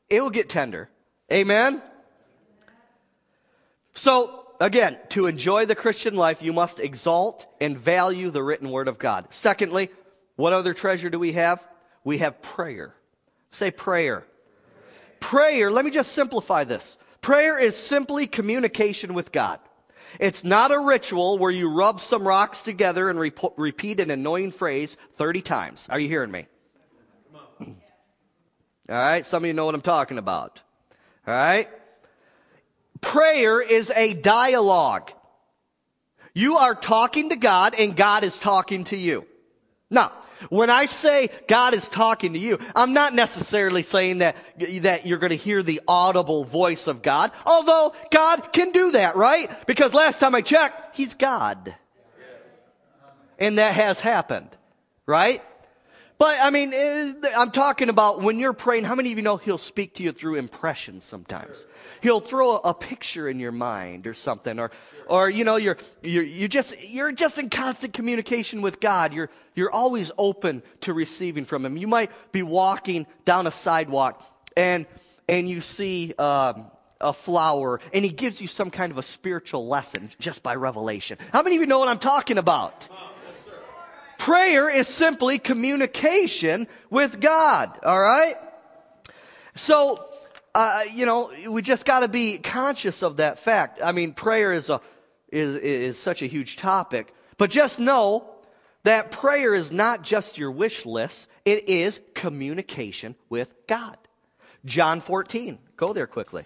It will get tender. Amen? So, again, to enjoy the Christian life, you must exalt and value the written word of God. Secondly, what other treasure do we have? We have prayer. Say prayer. Prayer, let me just simplify this. Prayer is simply communication with God. It's not a ritual where you rub some rocks together and re- repeat an annoying phrase 30 times. Are you hearing me? All right, some of you know what I'm talking about. All right? Prayer is a dialogue. You are talking to God and God is talking to you. Now, when I say God is talking to you, I'm not necessarily saying that, that you're going to hear the audible voice of God, although God can do that, right? Because last time I checked, He's God. And that has happened, right? But I mean, eh, I'm talking about when you're praying, how many of you know he'll speak to you through impressions sometimes? He'll throw a, picture in your mind or something, or, or, you know, you're, you're, you just, you're just in constant communication with God. You're, you're always open to receiving from him. You might be walking down a sidewalk and, and you see, um, a flower and he gives you some kind of a spiritual lesson just by revelation. How many of you know what I'm talking about? Prayer is simply communication with God, all right? So, uh, you know, we just got to be conscious of that fact. I mean, prayer is a is, is such a huge topic. But just know that prayer is not just your wish list, it is communication with God. John 14. Go there quickly.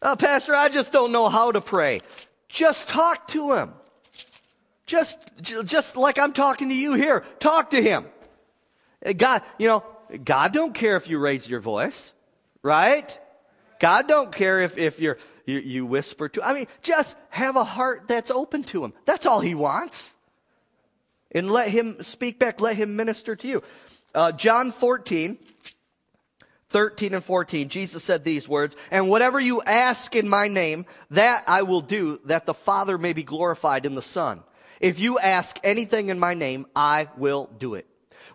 Oh, Pastor, I just don't know how to pray. Just talk to him. Just, just like I'm talking to you here. Talk to him. God, you know, God don't care if you raise your voice, right? God don't care if, if you're, you, you whisper to, I mean, just have a heart that's open to him. That's all he wants. And let him speak back. Let him minister to you. Uh, John 14, 13 and 14, Jesus said these words, And whatever you ask in my name, that I will do, that the Father may be glorified in the Son. If you ask anything in my name, I will do it.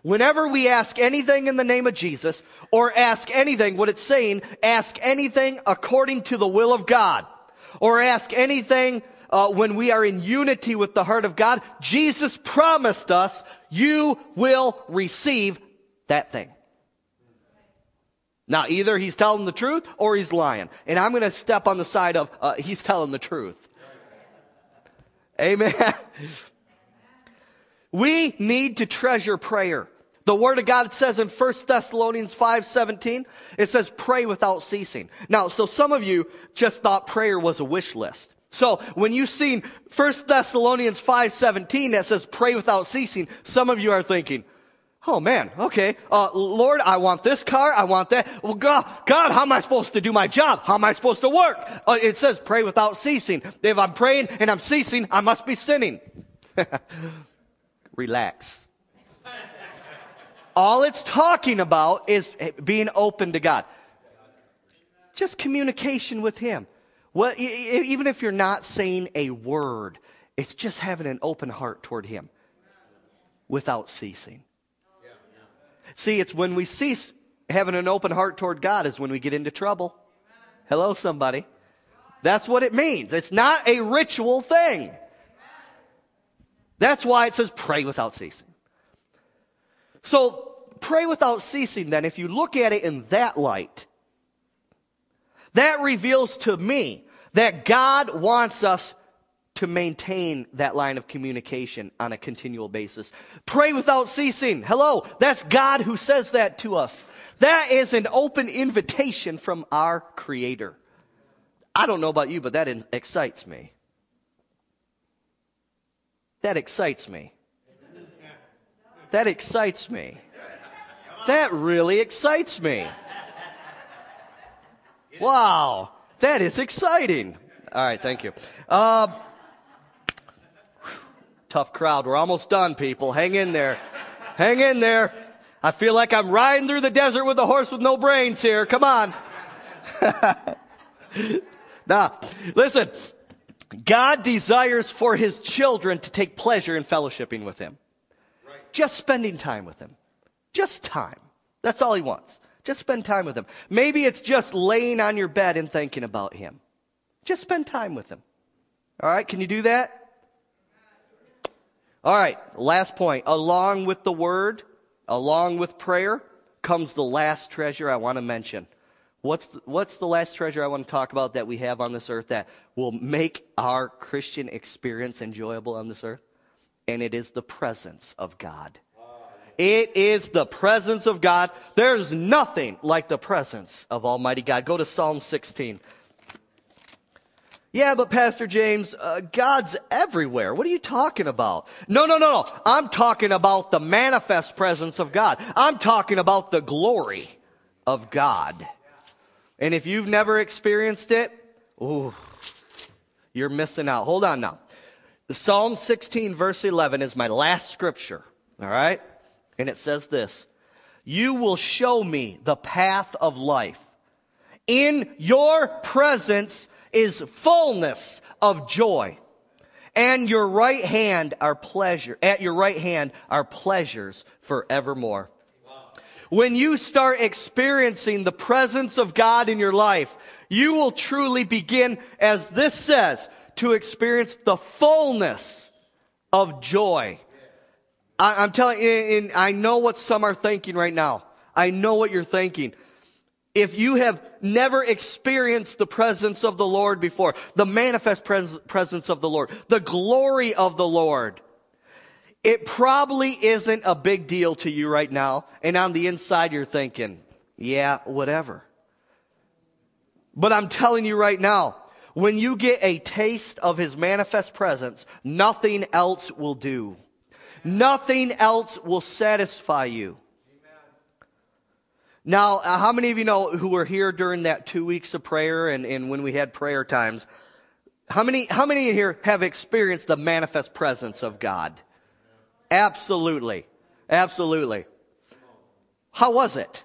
Whenever we ask anything in the name of Jesus, or ask anything, what it's saying, ask anything according to the will of God, or ask anything uh, when we are in unity with the heart of God, Jesus promised us, you will receive that thing. Now, either he's telling the truth or he's lying. And I'm going to step on the side of uh, he's telling the truth. Amen. we need to treasure prayer. The word of God says in 1 Thessalonians 5:17, it says pray without ceasing. Now, so some of you just thought prayer was a wish list. So when you've seen 1 Thessalonians 5:17 that says pray without ceasing, some of you are thinking, Oh man, okay. Uh, Lord, I want this car. I want that. Well, God, God, how am I supposed to do my job? How am I supposed to work? Uh, it says pray without ceasing. If I'm praying and I'm ceasing, I must be sinning. Relax. All it's talking about is being open to God. Just communication with Him. Well, even if you're not saying a word, it's just having an open heart toward Him without ceasing. See, it's when we cease having an open heart toward God is when we get into trouble. Hello, somebody. That's what it means. It's not a ritual thing. That's why it says pray without ceasing. So, pray without ceasing, then, if you look at it in that light, that reveals to me that God wants us to maintain that line of communication on a continual basis. Pray without ceasing. Hello, that's God who says that to us. That is an open invitation from our Creator. I don't know about you, but that excites me. That excites me. That excites me. That really excites me. Wow, that is exciting. All right, thank you. Uh, Tough crowd. We're almost done, people. Hang in there. Hang in there. I feel like I'm riding through the desert with a horse with no brains here. Come on. now, listen. God desires for his children to take pleasure in fellowshipping with him. Right. Just spending time with him. Just time. That's all he wants. Just spend time with him. Maybe it's just laying on your bed and thinking about him. Just spend time with him. All right, can you do that? All right, last point. Along with the word, along with prayer, comes the last treasure I want to mention. What's the, what's the last treasure I want to talk about that we have on this earth that will make our Christian experience enjoyable on this earth? And it is the presence of God. It is the presence of God. There's nothing like the presence of Almighty God. Go to Psalm 16. Yeah, but Pastor James, uh, God's everywhere. What are you talking about? No, no, no, no. I'm talking about the manifest presence of God. I'm talking about the glory of God. And if you've never experienced it, ooh, you're missing out. Hold on now. The Psalm 16 verse 11 is my last scripture. All right? And it says this. You will show me the path of life. In your presence is fullness of joy. And your right hand are pleasure, at your right hand are pleasures forevermore. When you start experiencing the presence of God in your life, you will truly begin, as this says, to experience the fullness of joy. I, am telling you, and I know what some are thinking right now. I know what you're thinking if you have never experienced the presence of the Lord before, the manifest pres- presence of the Lord, the glory of the Lord, it probably isn't a big deal to you right now. And on the inside, you're thinking, yeah, whatever. But I'm telling you right now, when you get a taste of his manifest presence, nothing else will do. Nothing else will satisfy you. Now, uh, how many of you know who were here during that two weeks of prayer and, and when we had prayer times? How many, how many in here have experienced the manifest presence of God? Absolutely. Absolutely. How was it?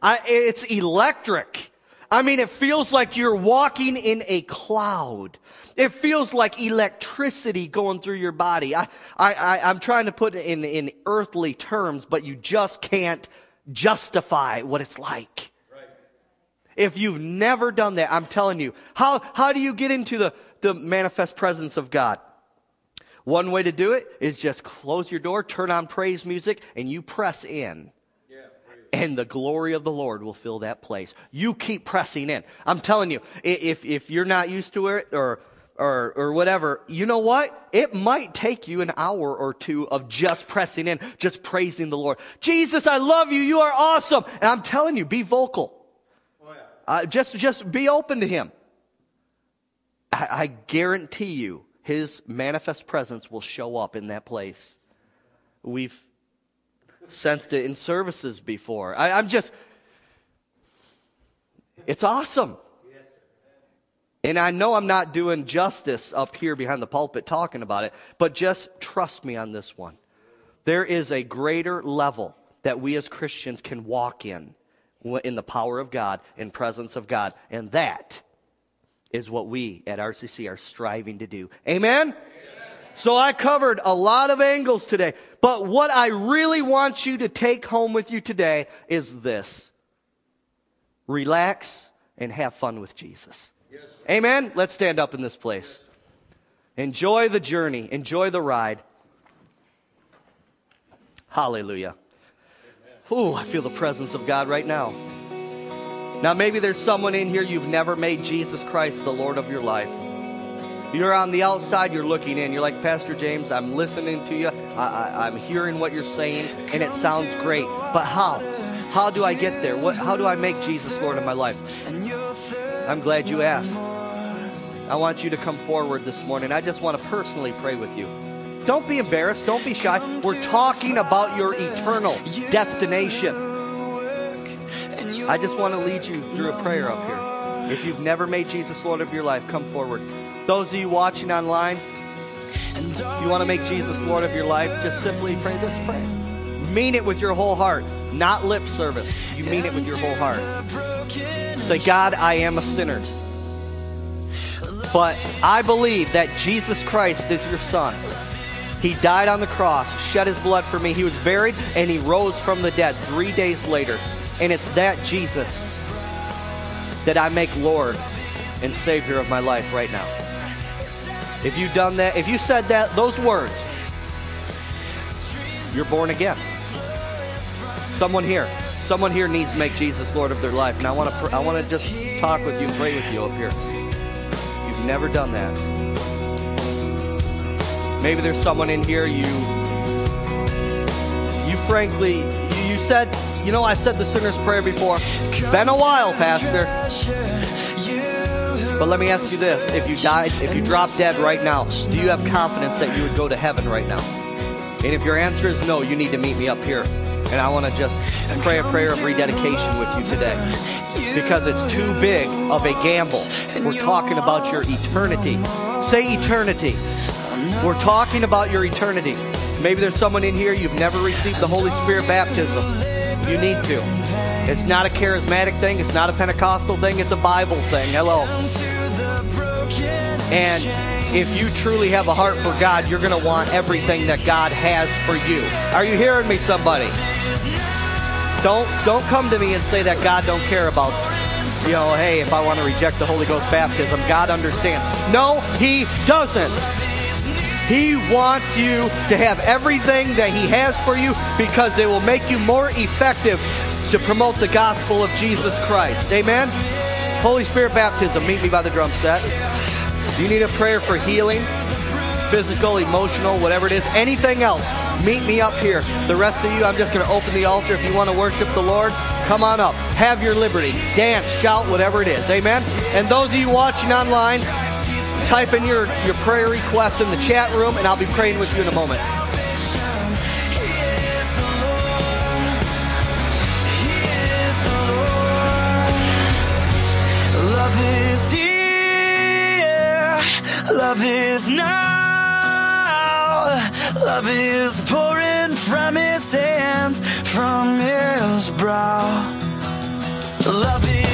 I, it's electric. I mean, it feels like you're walking in a cloud. It feels like electricity going through your body. I, I, I, am trying to put it in, in earthly terms, but you just can't justify what it's like. Right. If you've never done that, I'm telling you, how, how do you get into the, the manifest presence of God? One way to do it is just close your door, turn on praise music, and you press in. and the glory of the Lord will fill that place. You keep pressing in. I'm telling you, if, if you're not used to it or, or, or whatever, you know what? It might take you an hour or two of just pressing in, just praising the Lord. Jesus, I love you. You are awesome. And I'm telling you, be vocal. Oh, yeah. uh, just, just be open to Him. I, I guarantee you, his manifest presence will show up in that place. We've sensed it in services before. I, am just, it's awesome. And I know I'm not doing justice up here behind the pulpit talking about it, but just trust me on this one. There is a greater level that we as Christians can walk in, in the power of God, in presence of God, and that is what we at RCC are striving to do. Amen? So I covered a lot of angles today, but what I really want you to take home with you today is this. Relax and have fun with Jesus. Amen? Let's stand up in this place. Enjoy the journey. Enjoy the ride. Hallelujah. Ooh, I feel the presence of God right now. Now, maybe there's someone in here you've never made Jesus Christ the Lord of your life. You're on the outside, you're looking in. You're like, Pastor James, I'm listening to you. I, am hearing what you're saying, and it sounds great. But how? How do I get there? What, how do I make Jesus Lord of my life? I'm glad you asked. I want you to come forward this morning. I just want to personally pray with you. Don't be embarrassed. Don't be shy. We're talking about your eternal destination. I just want to lead you through a prayer up here. If you've never made Jesus Lord of your life, come forward. Those of you watching online, if you want to make Jesus Lord of your life, just simply pray this prayer. Mean it with your whole heart, not lip service. You mean it with your whole heart. Say, God, I am a sinner. But I believe that Jesus Christ is your Son. He died on the cross, shed his blood for me. He was buried, and he rose from the dead three days later. And it's that Jesus that I make Lord and Savior of my life right now. If you've done that, if you said that, those words, you're born again. Someone here, someone here needs to make Jesus Lord of their life. And I want to, I want to just talk with you pray with you up here. You've never done that. Maybe there's someone in here you, you frankly, you, you said you know, I said the sinner's prayer before. Been a while, Pastor. But let me ask you this. If you died, if you dropped dead right now, do you have confidence that you would go to heaven right now? And if your answer is no, you need to meet me up here. And I want to just pray a prayer of rededication with you today. Because it's too big of a gamble. We're talking about your eternity. Say eternity. We're talking about your eternity. Maybe there's someone in here, you've never received the Holy Spirit baptism. You need to. It's not a charismatic thing, it's not a Pentecostal thing, it's a Bible thing. Hello. And if you truly have a heart for God, you're going to want everything that God has for you. Are you hearing me, somebody? Don't don't come to me and say that God don't care about you know, hey, if I want to reject the Holy Ghost baptism, God understands. No, He doesn't. He wants you to have everything that He has for you because it will make you more effective to promote the gospel of Jesus Christ. Amen? Holy Spirit baptism, meet me by the drum set. Do you need a prayer for healing? Physical, emotional, whatever it is, anything else, meet me up here. The rest of you, I'm just going to open the altar. If you want to worship the Lord, come on up. Have your liberty. Dance, shout, whatever it is. Amen? And those of you watching online, type in your, your prayer request in the chat room, and I'll be praying with you in a moment. Love is here. Love is now. Love is pouring from his hands, from his brow. Love is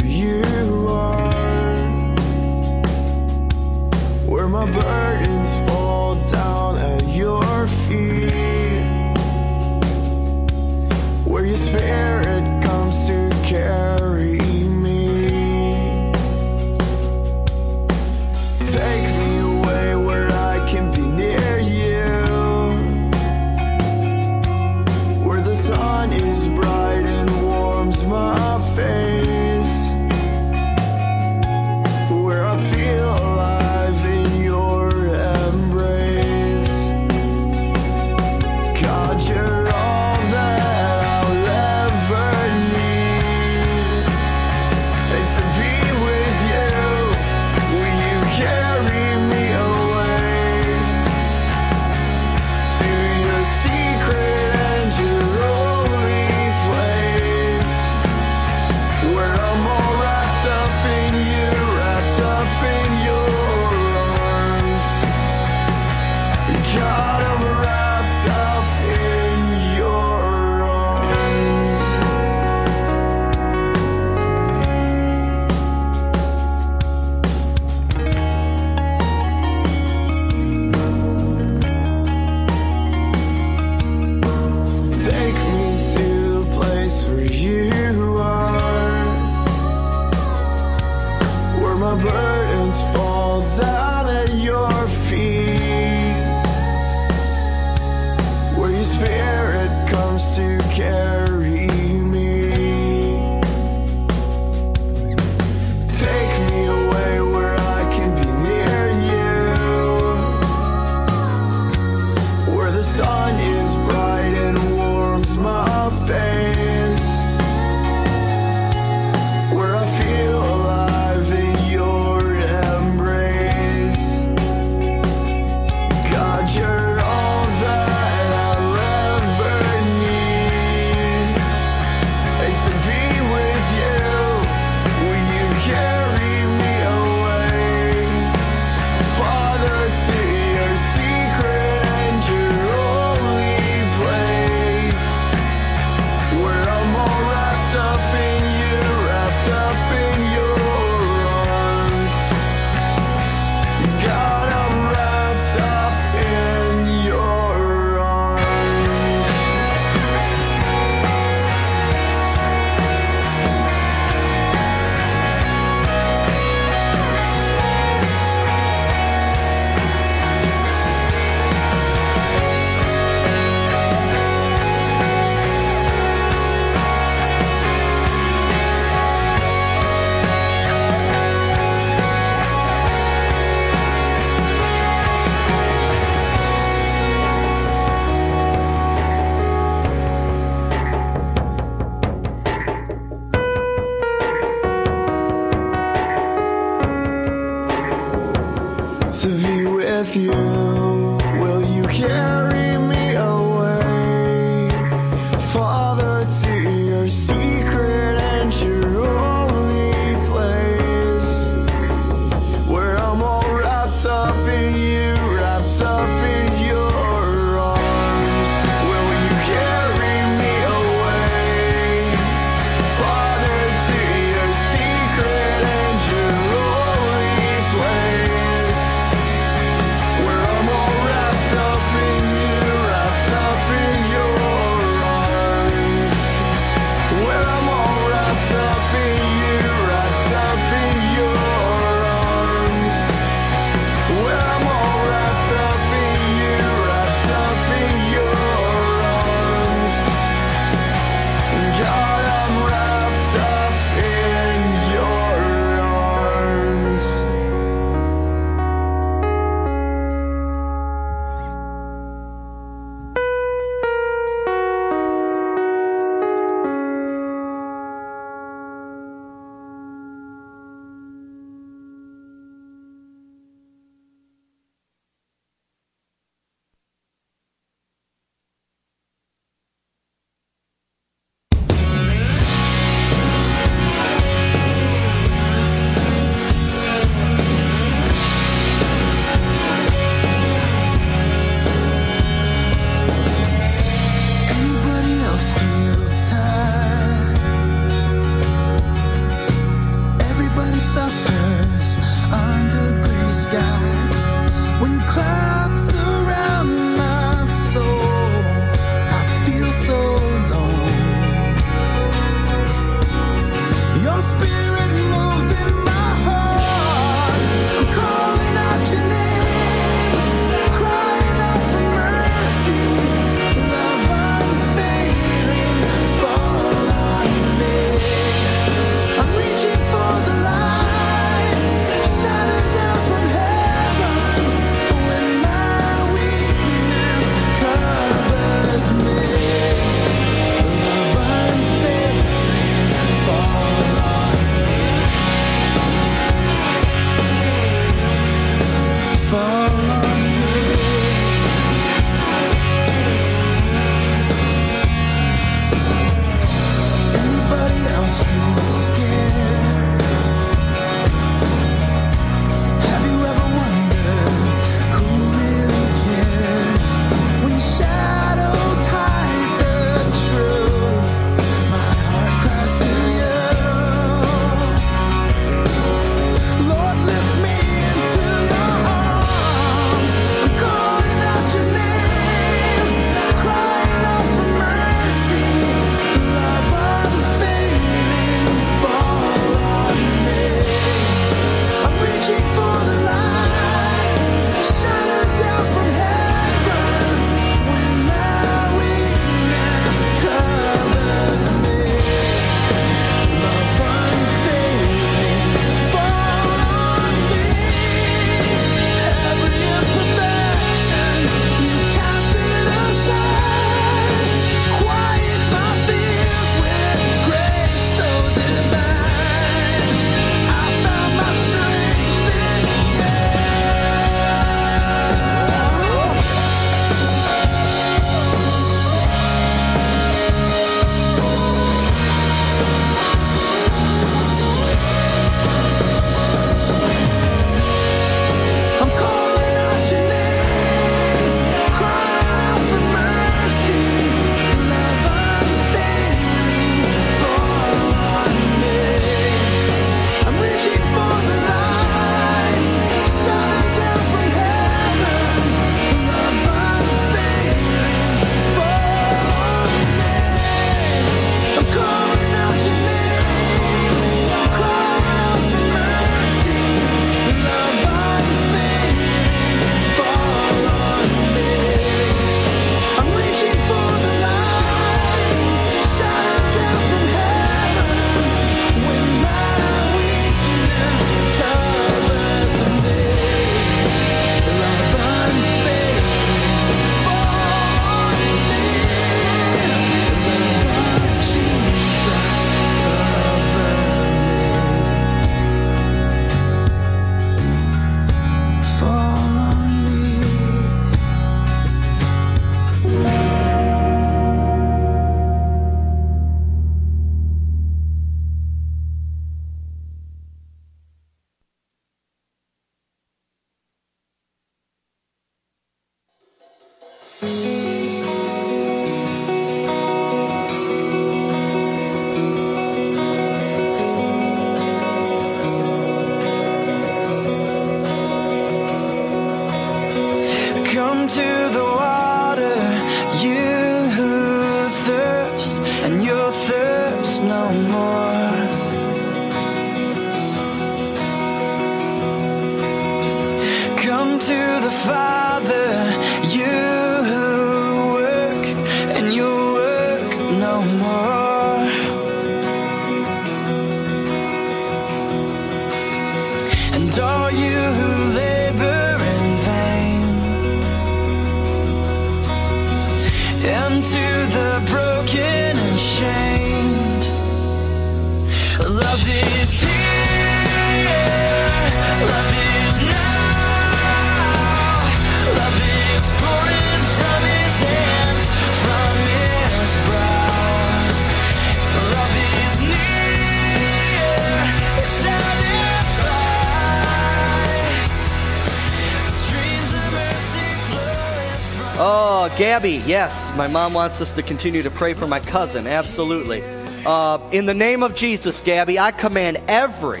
Gabby, yes, my mom wants us to continue to pray for my cousin. Absolutely. Uh, in the name of Jesus, Gabby, I command every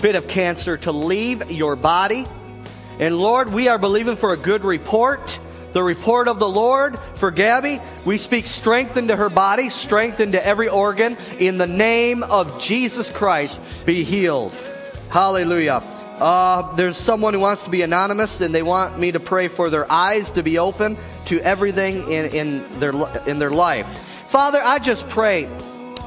bit of cancer to leave your body. And Lord, we are believing for a good report. The report of the Lord for Gabby. We speak strength into her body, strength into every organ. In the name of Jesus Christ, be healed. Hallelujah. Uh, there's someone who wants to be anonymous, and they want me to pray for their eyes to be open to everything in, in, their, in their life. Father, I just pray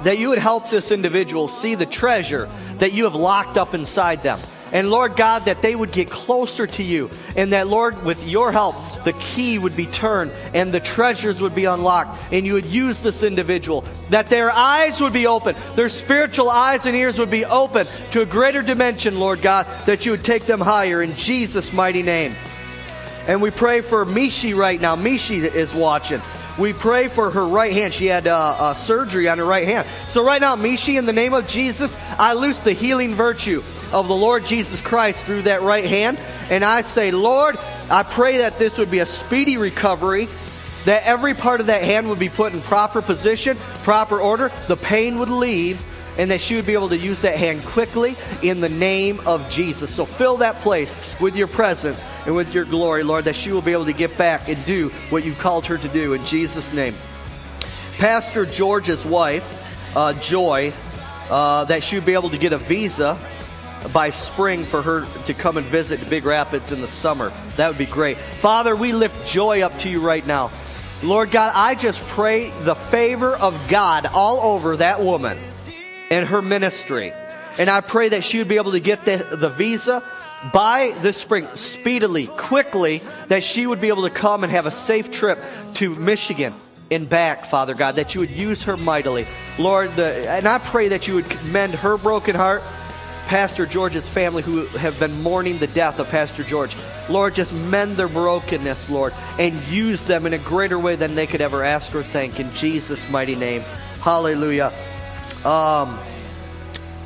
that you would help this individual see the treasure that you have locked up inside them. And Lord God, that they would get closer to you. And that, Lord, with your help, the key would be turned and the treasures would be unlocked. And you would use this individual. That their eyes would be open, their spiritual eyes and ears would be open to a greater dimension, Lord God, that you would take them higher in Jesus' mighty name. And we pray for Mishi right now. Mishi is watching. We pray for her right hand. She had uh, uh, surgery on her right hand. So, right now, Mishi, in the name of Jesus, I loose the healing virtue of the Lord Jesus Christ through that right hand. And I say, Lord, I pray that this would be a speedy recovery, that every part of that hand would be put in proper position, proper order, the pain would leave, and that she would be able to use that hand quickly in the name of Jesus. So fill that place with your presence and with your glory, Lord, that she will be able to get back and do what you've called her to do in Jesus' name. Pastor George's wife, uh, Joy, uh, that she would be able to get a visa by spring for her to come and visit Big Rapids in the summer. That would be great. Father, we lift Joy up to you right now. Lord God, I just pray the favor of God all over that woman and her ministry. And I pray that she would be able to get the, the visa by this spring, speedily, quickly, that she would be able to come and have a safe trip to Michigan and back, Father God, that you would use her mightily. Lord, the, and I pray that you would mend her broken heart, Pastor George's family who have been mourning the death of Pastor George. Lord, just mend their brokenness, Lord, and use them in a greater way than they could ever ask or think. In Jesus' mighty name. Hallelujah. Um,